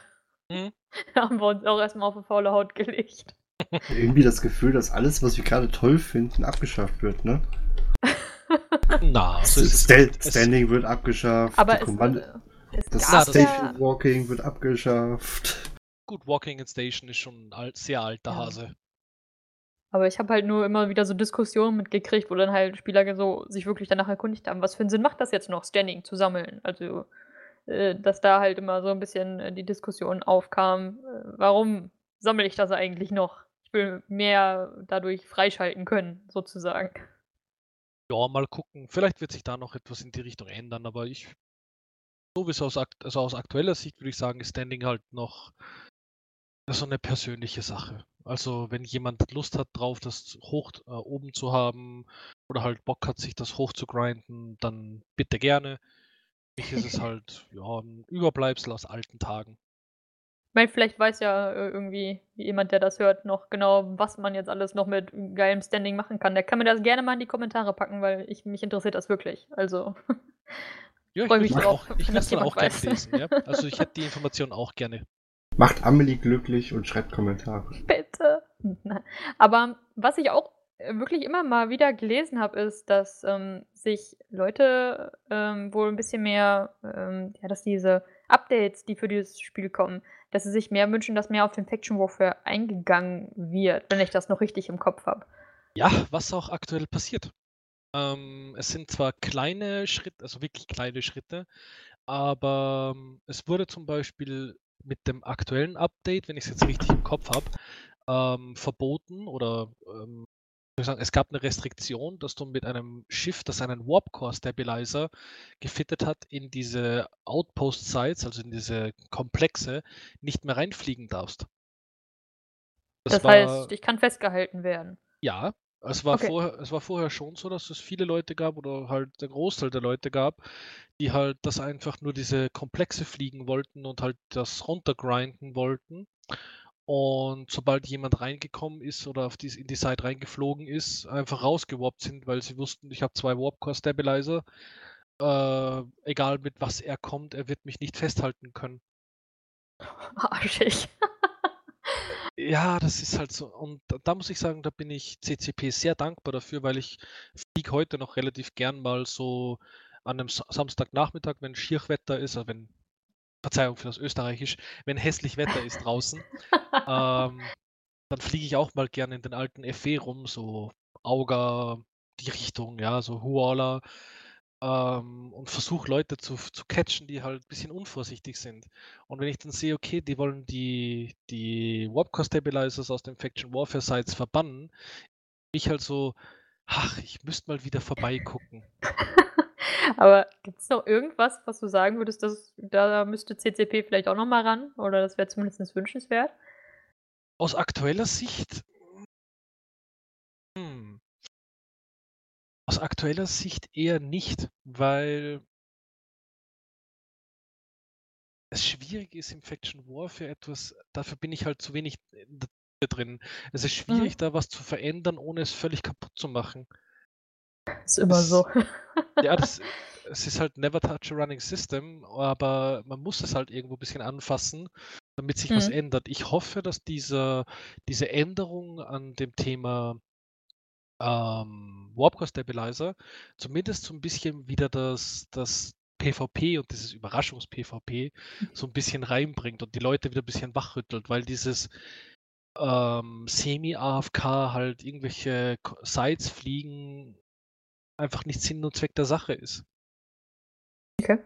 Mhm. Da (laughs) haben wir uns auch erstmal auf eine faule Haut gelegt. (laughs) Irgendwie das Gefühl, dass alles, was wir gerade toll finden, abgeschafft wird, ne? (laughs) Na, so ist es Sta nicht. Es- Standing wird abgeschafft, Aber die es, Kommando- äh, es das Station ja, Walking wird abgeschafft. Gut, Walking in Station ist schon ein alt, sehr alter Ja. Hase. Aber ich habe halt nur immer wieder so Diskussionen mitgekriegt, wo dann halt Spieler so sich wirklich danach erkundigt haben, was für einen Sinn macht das jetzt noch, Standing zu sammeln? Also, äh, dass da halt immer so ein bisschen äh, die Diskussion aufkam, äh, warum sammle ich das eigentlich noch? Ich will mehr dadurch freischalten können, sozusagen. Ja, mal gucken. Vielleicht wird sich da noch etwas in die Richtung ändern, aber ich, so wie es aus, also aus aktueller Sicht würde ich sagen, ist Standing halt noch so eine persönliche Sache. Also wenn jemand Lust hat drauf, das hoch äh, oben zu haben oder halt Bock hat, sich das hoch zu grinden, dann bitte gerne. Für mich ist es (laughs) halt ja ein Überbleibsel aus alten Tagen. Ich meine, vielleicht weiß ja äh, irgendwie jemand, der das hört, noch genau, was man jetzt alles noch mit geilem Standing machen kann. Der kann mir das gerne mal in die Kommentare packen, weil ich, mich interessiert das wirklich. Also, Ja, (laughs) ich Freu würde mich drauf, auch, ich (laughs) das jemand auch gerne lesen. Ja? Also ich hätte die Information auch gerne. Macht Amelie glücklich und schreibt Kommentare. Bitte. (laughs) Aber was ich auch äh, wirklich immer mal wieder gelesen habe, ist, dass ähm, sich Leute ähm, wohl ein bisschen mehr, ähm, ja, dass diese Updates, die für dieses Spiel kommen, dass sie sich mehr wünschen, dass mehr auf den Faction Warfare eingegangen wird, wenn ich das noch richtig im Kopf habe. Ja, was auch aktuell passiert. Ähm, es sind zwar kleine Schritte, also wirklich kleine Schritte, aber ähm, es wurde zum Beispiel mit dem aktuellen Update, wenn ich es jetzt richtig im Kopf habe, ähm, verboten oder ähm, sagen, es gab eine Restriktion, dass du mit einem Schiff, das einen Warp Core Stabilizer gefittet hat, in diese Outpost Sites, also in diese Komplexe, nicht mehr reinfliegen darfst. Das, heißt, ich kann festgehalten werden. Ja, es war, Okay. vorher, es war vorher schon so, dass es viele Leute gab oder halt der Großteil der Leute gab, die halt das einfach nur diese Komplexe fliegen wollten und halt das runtergrinden wollten. Und sobald jemand reingekommen ist oder auf die, in die Site reingeflogen ist, einfach rausgewarpt sind, weil sie wussten, ich habe zwei Warp Core Stabilizer. Äh, egal mit was er kommt, er wird mich nicht festhalten können. (laughs) Arschig. Ja, das ist halt so. Und da, muss ich sagen, da bin ich CCP sehr dankbar dafür, weil ich fliege heute noch relativ gern mal so an einem Sa- Samstagnachmittag, wenn Schierwetter ist, also wenn, Verzeihung für das Österreichisch, wenn hässlich Wetter ist draußen, (laughs) ähm, dann fliege ich auch mal gerne in den alten FE rum, so Auga, die Richtung, ja, so Huala ähm, und versuche Leute zu, zu catchen, die halt ein bisschen unvorsichtig sind. Und wenn ich dann sehe, okay, die wollen die, die Warpcore Stabilizers aus den Faction Warfare Sites verbannen, ich halt so, ach, ich müsste mal wieder vorbeigucken. (laughs) Aber gibt es noch irgendwas, was du sagen würdest, dass da müsste CCP vielleicht auch noch mal ran? Oder das wäre zumindest wünschenswert? Aus aktueller Sicht. Hm. Aus aktueller Sicht eher nicht, weil es schwierig ist im Faction Warfare etwas, dafür bin ich halt zu wenig drin. Es ist Mhm. schwierig, da was zu verändern, ohne es völlig kaputt zu machen. Ist immer Es, so. (laughs) ja, das, (laughs) es ist halt never touch a running system, aber man muss es halt irgendwo ein bisschen anfassen, damit sich was Mhm. ändert. Ich hoffe, dass dieser, diese Änderung an dem Thema ähm, Warpcore Stabilizer zumindest so ein bisschen wieder das, das PvP und dieses Überraschungs-PvP so ein bisschen reinbringt und die Leute wieder ein bisschen wachrüttelt, weil dieses ähm, Semi-AFK halt irgendwelche Sites fliegen einfach nicht Sinn und Zweck der Sache ist. Okay.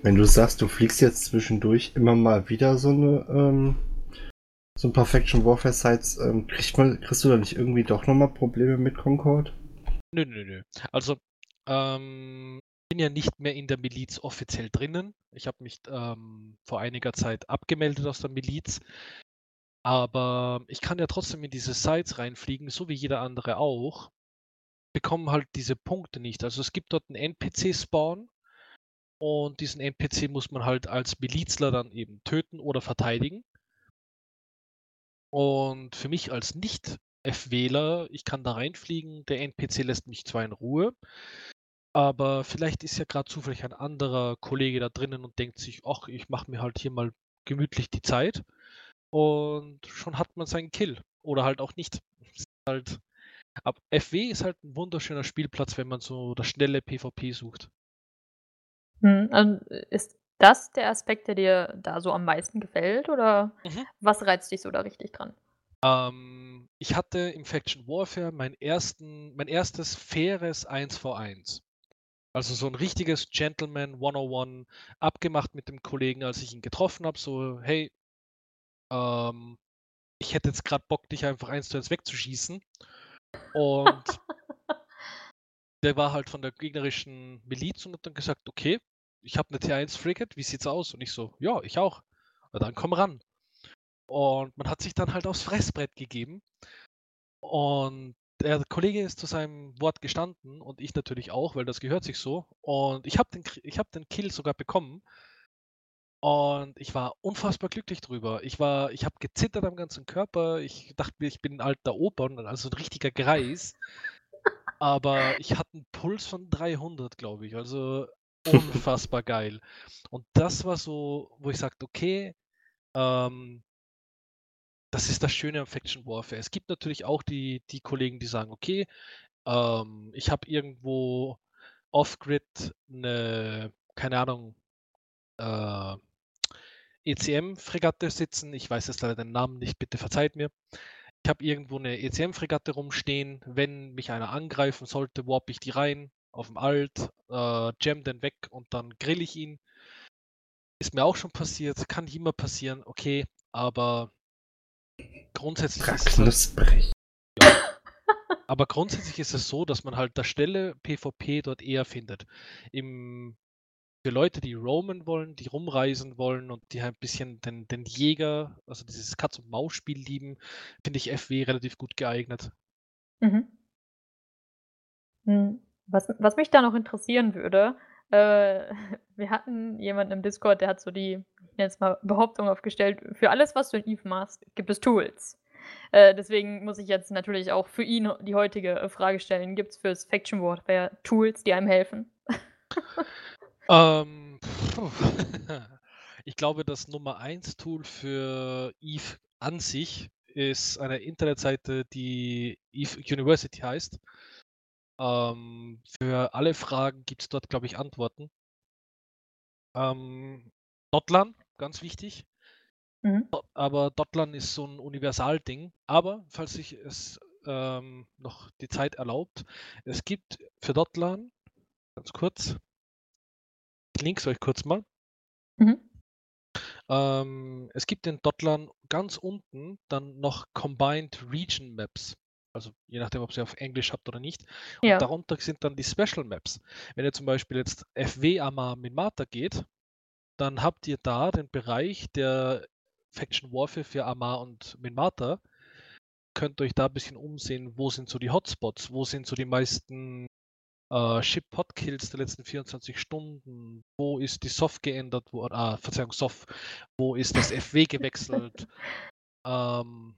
Wenn du sagst, du fliegst jetzt zwischendurch immer mal wieder so eine, ähm, so ein paar Faction Warfare Sites, ähm, kriegst, mal, kriegst du da nicht irgendwie doch nochmal Probleme mit Concord? Nö, nö, nö. Also, ähm, bin ja nicht mehr in der Miliz offiziell drinnen. Ich habe mich ähm, vor einiger Zeit abgemeldet aus der Miliz. Aber ich kann ja trotzdem in diese Sites reinfliegen, so wie jeder andere auch. Bekommen halt diese Punkte nicht. Also es gibt dort einen NPC-Spawn und diesen NPC muss man halt als Milizler dann eben töten oder verteidigen. Und für mich als Nicht-F-Wähler, ich kann da reinfliegen, der NPC lässt mich zwar in Ruhe, aber vielleicht ist ja gerade zufällig ein anderer Kollege da drinnen und denkt sich, ach, ich mache mir halt hier mal gemütlich die Zeit. Und schon hat man seinen Kill. Oder halt auch nicht. Halt, ab FW ist halt ein wunderschöner Spielplatz, wenn man so das schnelle PvP sucht. Hm, und ist das der Aspekt, der dir da so am meisten gefällt? Oder Mhm. was reizt dich so da richtig dran? Ähm, ich hatte im Faction Warfare mein, ersten, mein erstes faires 1v1. Also so ein richtiges Gentleman 101 abgemacht mit dem Kollegen, als ich ihn getroffen habe. So, hey, ähm, ich hätte jetzt gerade Bock, dich einfach eins zu eins wegzuschießen. Und (laughs) der war halt von der gegnerischen Miliz und hat dann gesagt, okay, ich habe eine T1 Frigate, wie sieht's aus? Und ich so, ja, ich auch. Na dann komm ran. Und man hat sich dann halt aufs Fressbrett gegeben. Und der Kollege ist zu seinem Wort gestanden und ich natürlich auch, weil das gehört sich so. Und ich habe den, hab den Kill sogar bekommen. Und ich war unfassbar glücklich drüber. Ich war, ich habe gezittert am ganzen Körper. Ich dachte mir, ich bin ein alter Opa, und also ein richtiger Greis. Aber ich hatte einen Puls von 300, glaube ich. Also unfassbar geil. Und das war so, wo ich sagte, okay, ähm, das ist das Schöne am Faction Warfare. Es gibt natürlich auch die, die Kollegen, die sagen, okay, ähm, ich habe irgendwo off-grid eine, keine Ahnung, äh, ECM-Fregatte sitzen. Ich weiß jetzt leider den Namen nicht, bitte verzeiht mir. Ich habe irgendwo eine ECM-Fregatte rumstehen. Wenn mich einer angreifen sollte, warp ich die rein auf dem Alt, äh, jam den weg und dann grill ich ihn. Ist mir auch schon passiert, kann nicht immer passieren, okay, aber grundsätzlich ist es Knusprig. aber grundsätzlich ist es so, dass man halt das schnelle PvP dort eher findet. Im, für Leute, die roamen wollen, die rumreisen wollen und die halt ein bisschen den, den Jäger, also dieses Katz-und-Maus-Spiel lieben, finde ich FW relativ gut geeignet. Mhm. Was, was mich da noch interessieren würde, äh, (laughs) wir hatten jemanden im Discord, der hat so die, ich mal Behauptung aufgestellt, für alles, was du in Eve machst, gibt es Tools. Äh, deswegen muss ich jetzt natürlich auch für ihn die heutige Frage stellen: Gibt es fürs Faction Warfare Tools, die einem helfen? (laughs) Ähm, (laughs) ich glaube, das Nummer 1 Tool für Eve an sich ist eine Internetseite, die Eve University heißt. Ähm, für alle Fragen gibt es dort, glaube ich, Antworten. Ähm, Dotlan, ganz wichtig. Mhm. Aber Dotlan ist so ein Universalding. Aber falls sich es ähm, noch die Zeit erlaubt. Es gibt für Dotlan, ganz kurz, ich links euch kurz mal. Mhm. Ähm, es gibt in Dotlan ganz unten dann noch Combined Region Maps. Also je nachdem, ob ihr auf Englisch habt oder nicht. Und Ja. darunter sind dann die Special Maps. Wenn ihr zum Beispiel jetzt FW Amar Minmata geht, dann habt ihr da den Bereich der Faction Warfare für Amar und Minmata. Könnt euch da ein bisschen umsehen, wo sind so die Hotspots, wo sind so die meisten äh, Ship-Pod-Kills der letzten 24 Stunden, wo ist die Soft geändert worden, ah, Verzeihung, Soft, wo ist das FW gewechselt, (laughs) ähm,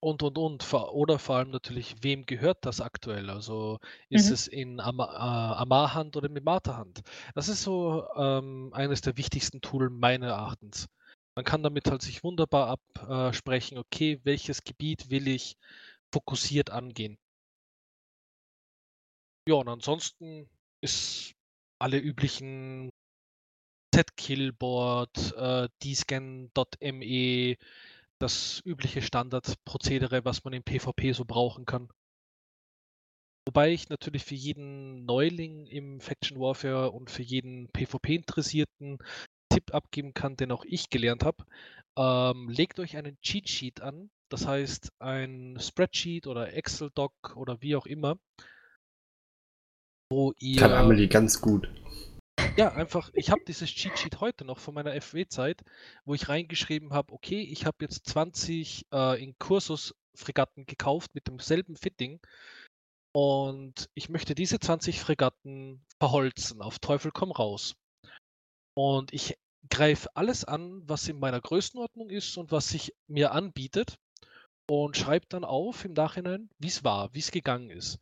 und, und, und. Oder vor allem natürlich, wem gehört das aktuell? Also ist Mhm. es in Ama äh, Amar-Hand oder Mimata-Hand? Das ist so ähm, eines der wichtigsten Tools meiner Erachtens. Man kann damit halt sich wunderbar absprechen, okay, welches Gebiet will ich fokussiert angehen. Ja, und ansonsten ist alle üblichen Z-Killboard, äh, dscan.me, das übliche Standardprozedere, was man im PvP so brauchen kann. Wobei ich natürlich für jeden Neuling im Faction Warfare und für jeden PvP-Interessierten Tipp abgeben kann, den auch ich gelernt habe. Ähm, legt euch einen Cheat Sheet an, das heißt ein Spreadsheet oder Excel-Doc oder wie auch immer, wo ihr Kann Amelie ganz gut. Ja, einfach, ich habe dieses Cheat Sheet heute noch von meiner FW-Zeit, wo ich reingeschrieben habe, okay, ich habe jetzt 20 äh, in Kursus-Fregatten gekauft mit demselben Fitting und ich möchte diese 20 Fregatten verholzen, auf Teufel komm raus. Und ich greife alles an, was in meiner Größenordnung ist und was sich mir anbietet und schreibe dann auf im Nachhinein, wie es war, wie es gegangen ist.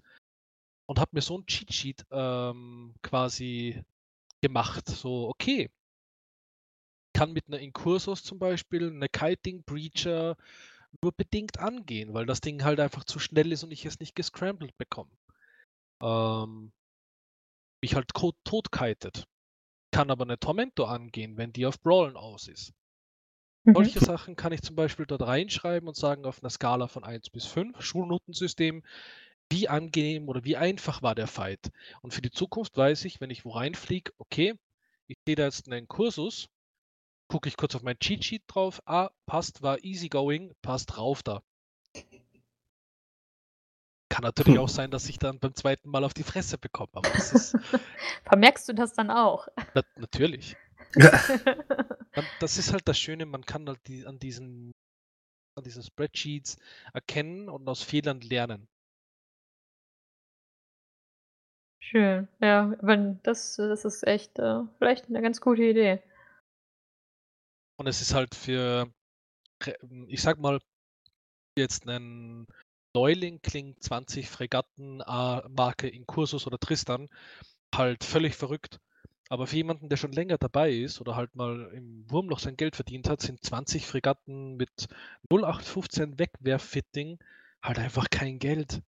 Und habe mir so ein Cheat Sheet ähm, quasi gemacht. So, okay, kann mit einer Incursus zum Beispiel eine Kiting Breacher nur bedingt angehen, weil das Ding halt einfach zu schnell ist und ich es nicht gescrambled bekomme. Ähm, mich halt ko- tot-kitet. Kann aber eine Tormento angehen, wenn die auf Brawlen aus ist. Mhm. Solche Sachen kann ich zum Beispiel dort reinschreiben und sagen auf einer Skala von 1 bis 5, Schulnotensystem, wie angenehm oder wie einfach war der Fight. Und für die Zukunft weiß ich, wenn ich wo reinfliege, okay, ich sehe da jetzt einen Kursus, gucke ich kurz auf mein Cheat Sheet drauf, ah, passt, war easy going, passt rauf da. Kann natürlich Hm. auch sein, dass ich dann beim zweiten Mal auf die Fresse bekomme, aber das ist (laughs) Vermerkst du das dann auch? na natürlich. (laughs) Das ist halt das Schöne, man kann halt die, an diesen an diesen Spreadsheets erkennen und aus Fehlern lernen. Schön. Ja, wenn das, das ist echt äh, vielleicht eine ganz gute Idee. Und es ist halt für, ich sag mal, jetzt einen Neuling klingt 20 Fregatten äh, Marke in Kursus oder Tristan halt völlig verrückt. Aber für jemanden, der schon länger dabei ist oder halt mal im Wurmloch sein Geld verdient hat, sind 20 Fregatten mit 0815 Wegwerffitting halt einfach kein Geld.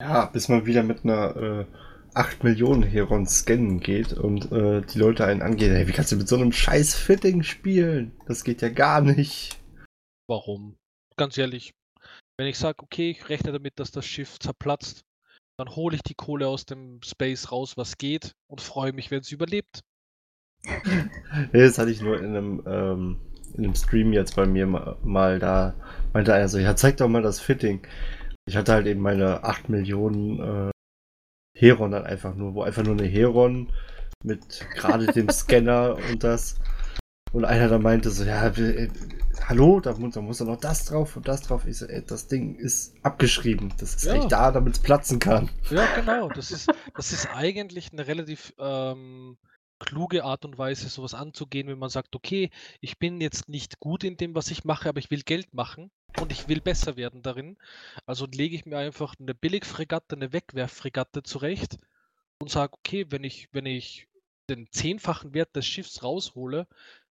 Ja, bis man wieder mit einer äh, 8 Millionen Heron scannen geht und äh, die Leute einen angehen. Hey, wie kannst du mit so einem scheiß Fitting spielen? Das geht ja gar nicht. Warum? Ganz ehrlich, wenn ich sage, okay, ich rechne damit, dass das Schiff zerplatzt, dann hole ich die Kohle aus dem Space raus, was geht, und freue mich, wenn es überlebt. (laughs) Nee, das hatte ich nur in einem, ähm, in einem Stream jetzt bei mir ma- mal da. Meinte einer so, ja, zeig doch mal das Fitting. Ich hatte halt eben meine 8 Millionen äh, Heron dann einfach nur, wo einfach nur eine Heron mit gerade dem (laughs) Scanner und das. Und einer da meinte so, ja, äh, hallo, da muss, da muss noch das drauf und das drauf. Ich so, ey, das Ding ist abgeschrieben. Das ist Ja. echt da, damit es platzen kann. Ja, genau. Das ist, das ist eigentlich eine relativ ähm, kluge Art und Weise, sowas anzugehen, wenn man sagt, okay, ich bin jetzt nicht gut in dem, was ich mache, aber ich will Geld machen und ich will besser werden darin. Also lege ich mir einfach eine Billigfregatte, eine Wegwerffregatte zurecht und sage, okay, wenn ich, wenn ich den zehnfachen Wert des Schiffs raushole,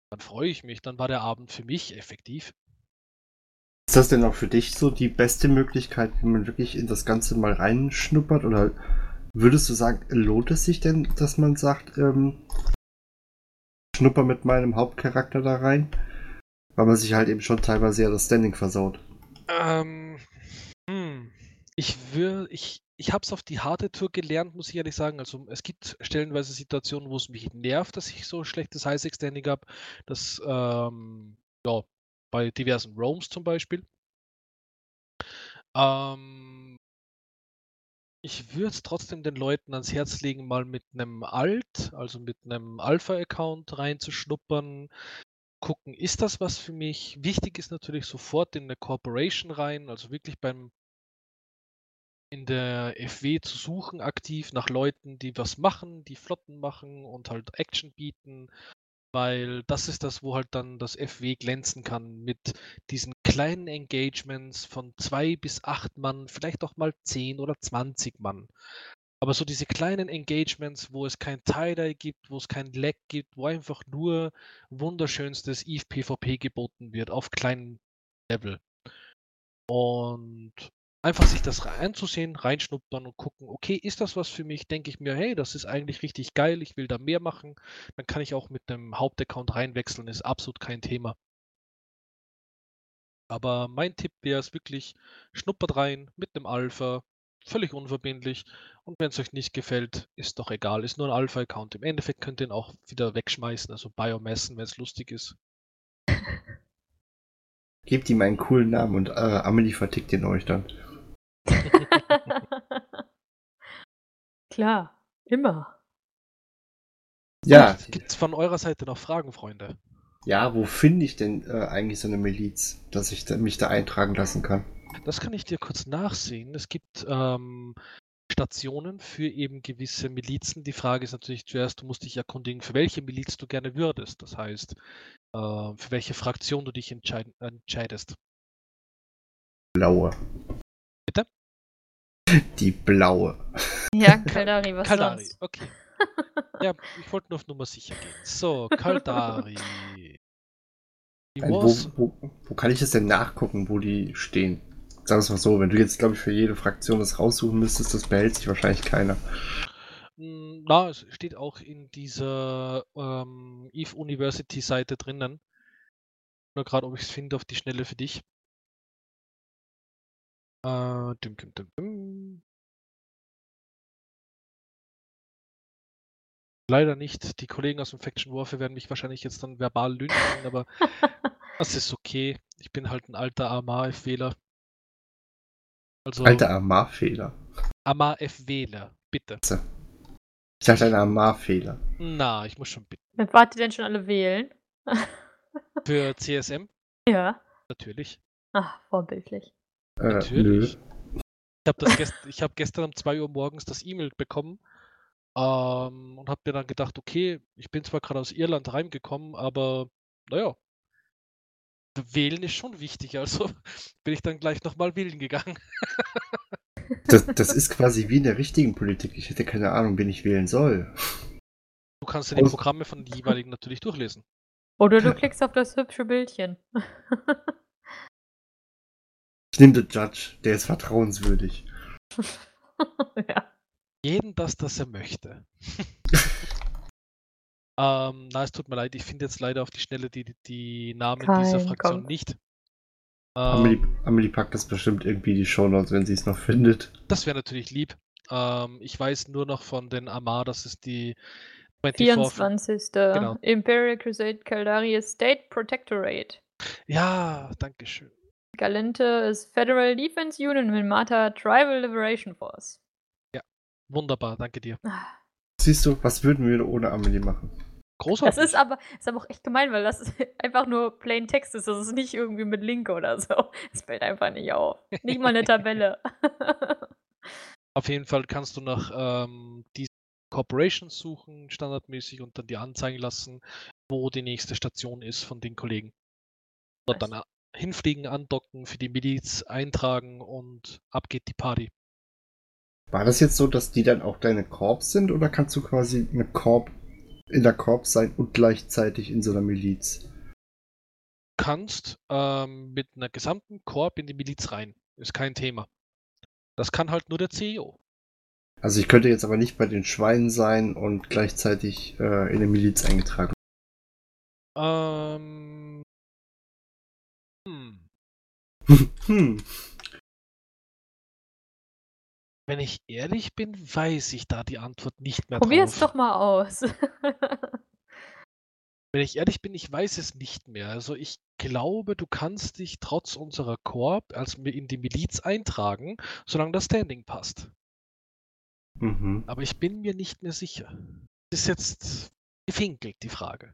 dann freue ich mich, dann war der Abend für mich effektiv. Ist das denn auch für dich so die beste Möglichkeit, wie man wirklich in das Ganze mal reinschnuppert? Oder würdest du sagen, lohnt es sich denn, dass man sagt, ähm, schnupper mit meinem Hauptcharakter da rein? Weil man sich halt eben schon teilweise ja das Standing versaut. Ähm, hm. Ich will, ich, ich habe es auf die harte Tour gelernt, muss ich ehrlich sagen. Also es gibt stellenweise Situationen, wo es mich nervt, dass ich so schlechtes High Standing habe. Das ähm, ja bei diversen Roams zum Beispiel. Ähm, ich würde es trotzdem den Leuten ans Herz legen, mal mit einem Alt, also mit einem Alpha-Account reinzuschnuppern, gucken, ist das was für mich? Wichtig ist natürlich sofort in eine Corporation rein, also wirklich beim in der FW zu suchen aktiv nach Leuten, die was machen, die Flotten machen und halt Action bieten, weil das ist das, wo halt dann das FW glänzen kann mit diesen kleinen Engagements von zwei bis acht Mann, vielleicht auch mal zehn oder zwanzig Mann. Aber so diese kleinen Engagements, wo es kein Tie-Dye gibt, wo es kein Lag gibt, wo einfach nur wunderschönstes EVE PvP geboten wird auf kleinem Level. Und einfach sich das reinzusehen, reinschnuppern und gucken, okay, ist das was für mich? Denke ich mir, hey, das ist eigentlich richtig geil, ich will da mehr machen. Dann kann ich auch mit einem Hauptaccount reinwechseln, ist absolut kein Thema. Aber mein Tipp wäre es wirklich, schnuppert rein mit einem Alpha, völlig unverbindlich. Und wenn es euch nicht gefällt, ist doch egal, ist nur ein Alpha-Account. Im Endeffekt könnt ihr ihn auch wieder wegschmeißen, also biomessen, wenn es lustig ist. Gebt ihm einen coolen Namen und äh, Amelie vertickt ihn euch dann. (laughs) Klar, immer. Ja, Gibt es von eurer Seite noch Fragen, Freunde? ja, wo finde ich denn äh, eigentlich so eine Miliz, dass ich da, mich da eintragen lassen kann? Das kann ich dir kurz nachsehen. Es gibt ähm, Stationen für eben gewisse Milizen. Die Frage ist natürlich zuerst, du musst dich erkundigen, für welche Miliz du gerne würdest. Das heißt, äh, für welche Fraktion du dich entscheid entscheidest. Blaue. Bitte? Die blaue. Ja, (laughs) Kaldari, was Kaldari, sonst? okay. (laughs) ja, ich wollte nur auf Nummer sicher gehen. So, Kaldari. Wo, wo, wo kann ich das denn nachgucken, wo die stehen? Sagen wir es mal so, wenn du jetzt, glaube ich, für jede Fraktion das raussuchen müsstest, das behält sich wahrscheinlich keiner. Mm, Na, es steht auch in dieser ähm, Eve University Seite drinnen. Nur gerade, ob ich es finde auf die Schnelle für dich. Äh, düm, düm, düm, düm. Leider nicht. Die Kollegen aus dem Faction Warfare werden mich wahrscheinlich jetzt dann verbal lynchen, aber (laughs) das ist okay. Ich bin halt ein alter AMA-F-Wähler. Also Alter Amar-Fehler. AMA-F-Wähler, bitte. Ich dachte, ein Amar-Fehler. Na, ich muss schon bitten. Wer wart ihr denn schon alle wählen? (laughs) Für CSM, ja. natürlich. Ach, vorbildlich. Äh, nö. Natürlich. Ich habe das gest ich hab gestern um 2 Uhr morgens das E-Mail bekommen ähm, und habe mir dann gedacht, okay, ich bin zwar gerade aus Irland reingekommen, aber naja, wählen ist schon wichtig, also (laughs) bin ich dann gleich nochmal wählen gegangen. (laughs) Das, das ist quasi wie in der richtigen Politik. Ich hätte keine Ahnung, wen ich wählen soll. Du kannst dir die Programme von den jeweiligen natürlich durchlesen. Oder du klickst auf das hübsche Bildchen. Ich nehme den Judge, der ist vertrauenswürdig. (laughs) ja. Jeden das, das er möchte. Ähm, na, es tut mir leid, ich finde jetzt leider auf die Schnelle die, die, die Namen dieser Kein Fraktion Kopf. nicht. Amelie, Ähm, Amelie packt das bestimmt irgendwie in die Shownotes, wenn sie es noch findet. Das wäre natürlich lieb. Ähm, ich weiß nur noch von den Amar, das ist die 24. 24. Genau. Imperial Crusade Caldari State Protectorate. Ja, danke schön. Galente ist Federal Defense Union Minmata Tribal Liberation Force. Wunderbar, danke dir. Ah, Siehst du, was würden wir ohne Amelie machen? Großartig. Das ist aber, ist aber auch echt gemein, weil das (laughs) einfach nur plain Text ist. Das ist nicht irgendwie mit Link oder so. (laughs) Es fällt einfach nicht auf. Nicht mal eine Tabelle. (laughs) Auf jeden Fall kannst du nach ähm, diesen Corporations suchen, standardmäßig, und dann dir anzeigen lassen, wo die nächste Station ist von den Kollegen. Dort dann a- hinfliegen, andocken, für die Miliz eintragen und ab geht die Party. War das jetzt so, dass die dann auch deine Korps sind oder kannst du quasi eine Korb in der Korps sein und gleichzeitig in so einer Miliz? kannst ähm, mit einer gesamten Korb in die Miliz rein. Ist kein Thema. Das kann halt nur der CEO. Also ich könnte jetzt aber nicht bei den Schweinen sein und gleichzeitig äh, in eine Miliz eingetragen. Ähm, hm. (laughs) hm. Wenn ich ehrlich bin, weiß ich da die Antwort nicht mehr Probier es drauf. doch mal aus. (laughs) Wenn ich ehrlich bin, ich weiß es nicht mehr. Also ich glaube, du kannst dich trotz unserer Korb als in die Miliz eintragen, solange das Standing passt. Mhm. Aber ich bin mir nicht mehr sicher. Ist jetzt gefinkelt, die Frage.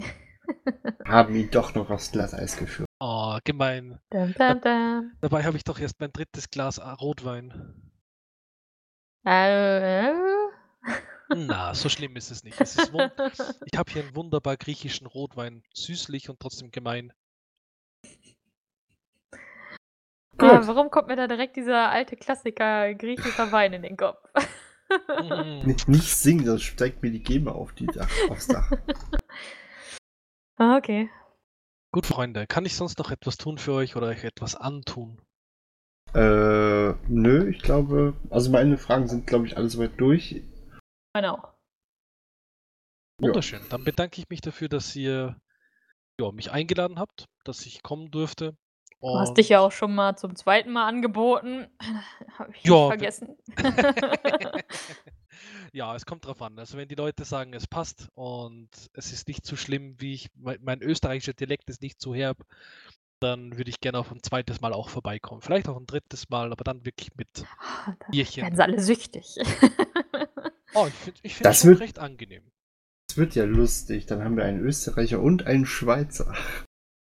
(laughs) Haben ihn doch noch aufs Glatteis geführt. Oh, gemein. dum, dum, dum. Dabei habe ich doch erst mein drittes Glas Rotwein. Äh, äh. Na, so schlimm ist es nicht. Es ist (laughs) ich habe hier einen wunderbar griechischen Rotwein. Süßlich und trotzdem gemein. Ah, warum kommt mir da direkt dieser alte Klassiker griechischer Wein in den Kopf? Mm. Nicht, nicht singen, sonst steigt mir die Gema auf die Dach, aufs Dach. Ah, okay. Gut, Freunde, kann ich sonst noch etwas tun für euch oder euch etwas antun? Äh, nö, ich glaube, also meine Fragen sind, glaube ich, alle soweit durch. Meine auch. Ja. Wunderschön. Dann bedanke ich mich dafür, dass ihr ja, mich eingeladen habt, dass ich kommen durfte. Du hast dich ja auch schon mal zum zweiten Mal angeboten. (laughs) Habe ich Ja, nicht vergessen. (laughs) ja, es kommt drauf an. Also wenn die Leute sagen, es passt und es ist nicht zu schlimm, wie ich, mein, mein österreichischer Dialekt ist nicht zu herb, dann würde ich gerne auf ein zweites Mal auch vorbeikommen. Vielleicht auch ein drittes Mal, aber dann wirklich mit da Bierchen. werden sie alle süchtig. Oh, (laughs) ich finde ich find Das das wird- recht angenehm. Das wird ja lustig. Dann haben wir einen Österreicher und einen Schweizer.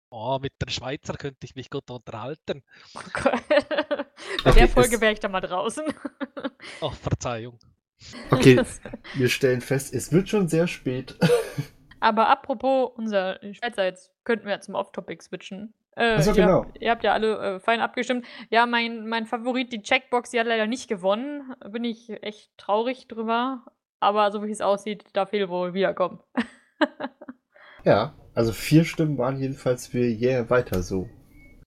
Oh, mit den Schweizer könnte ich mich gut unterhalten. Oh Gott. Bei Okay, der Folge wäre ich da mal draußen. Oh, Verzeihung. Okay, wir stellen fest, es wird schon sehr spät. Aber apropos unser Schweizer, jetzt könnten wir ja zum Off-Topic switchen. Äh, Ach so, ihr, genau. habt, ihr habt ja alle äh, fein abgestimmt. Ja, mein, mein Favorit, die Checkbox, die hat leider nicht gewonnen. Bin ich echt traurig drüber. Aber so wie es aussieht, darf Hill wohl wiederkommen. (laughs) Ja, also vier Stimmen waren jedenfalls für Yeah, weiter so.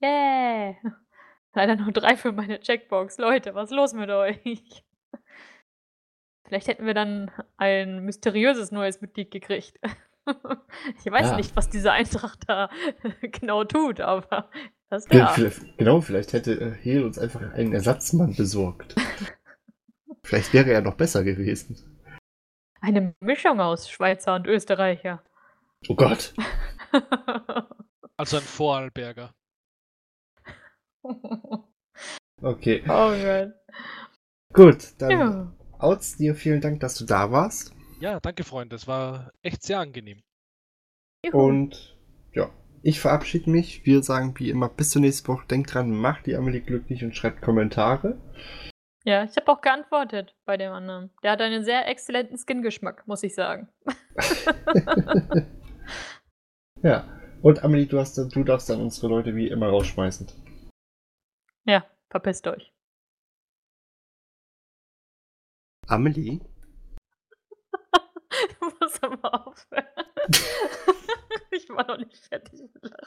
Yeah! Leider nur drei für meine Checkbox. Leute, was ist los mit euch? (laughs) Vielleicht hätten wir dann ein mysteriöses neues Mitglied gekriegt. (laughs) (laughs) Ich weiß Ja. nicht, was diese Eintracht da (laughs) genau tut, aber das Ja. wäre. Vielleicht, genau, vielleicht hätte äh, Hel uns einfach einen Ersatzmann besorgt. (laughs) vielleicht wäre er noch besser gewesen. Eine Mischung aus Schweizer und Österreicher. Oh Gott. Also ein Vorarlberger. Okay, oh Gott. gut. Dann Ja. Outs, dir vielen Dank, dass du da warst. Ja, danke, Freunde. Es war echt sehr angenehm. Juhu. Und ja, ich verabschiede mich. Wir sagen wie immer bis zur nächsten Woche. Denkt dran, macht die Amelie glücklich und schreibt Kommentare. Ja, ich habe auch geantwortet bei dem anderen. Der hat einen sehr exzellenten Skin-Geschmack, muss ich sagen. (laughs) ja. Und Amelie, du, hast, du darfst dann unsere Leute wie immer rausschmeißen. Ja, verpisst euch. Amelie? Ich muss aber aufhören. (laughs) ich war noch nicht fertig mit Lachen.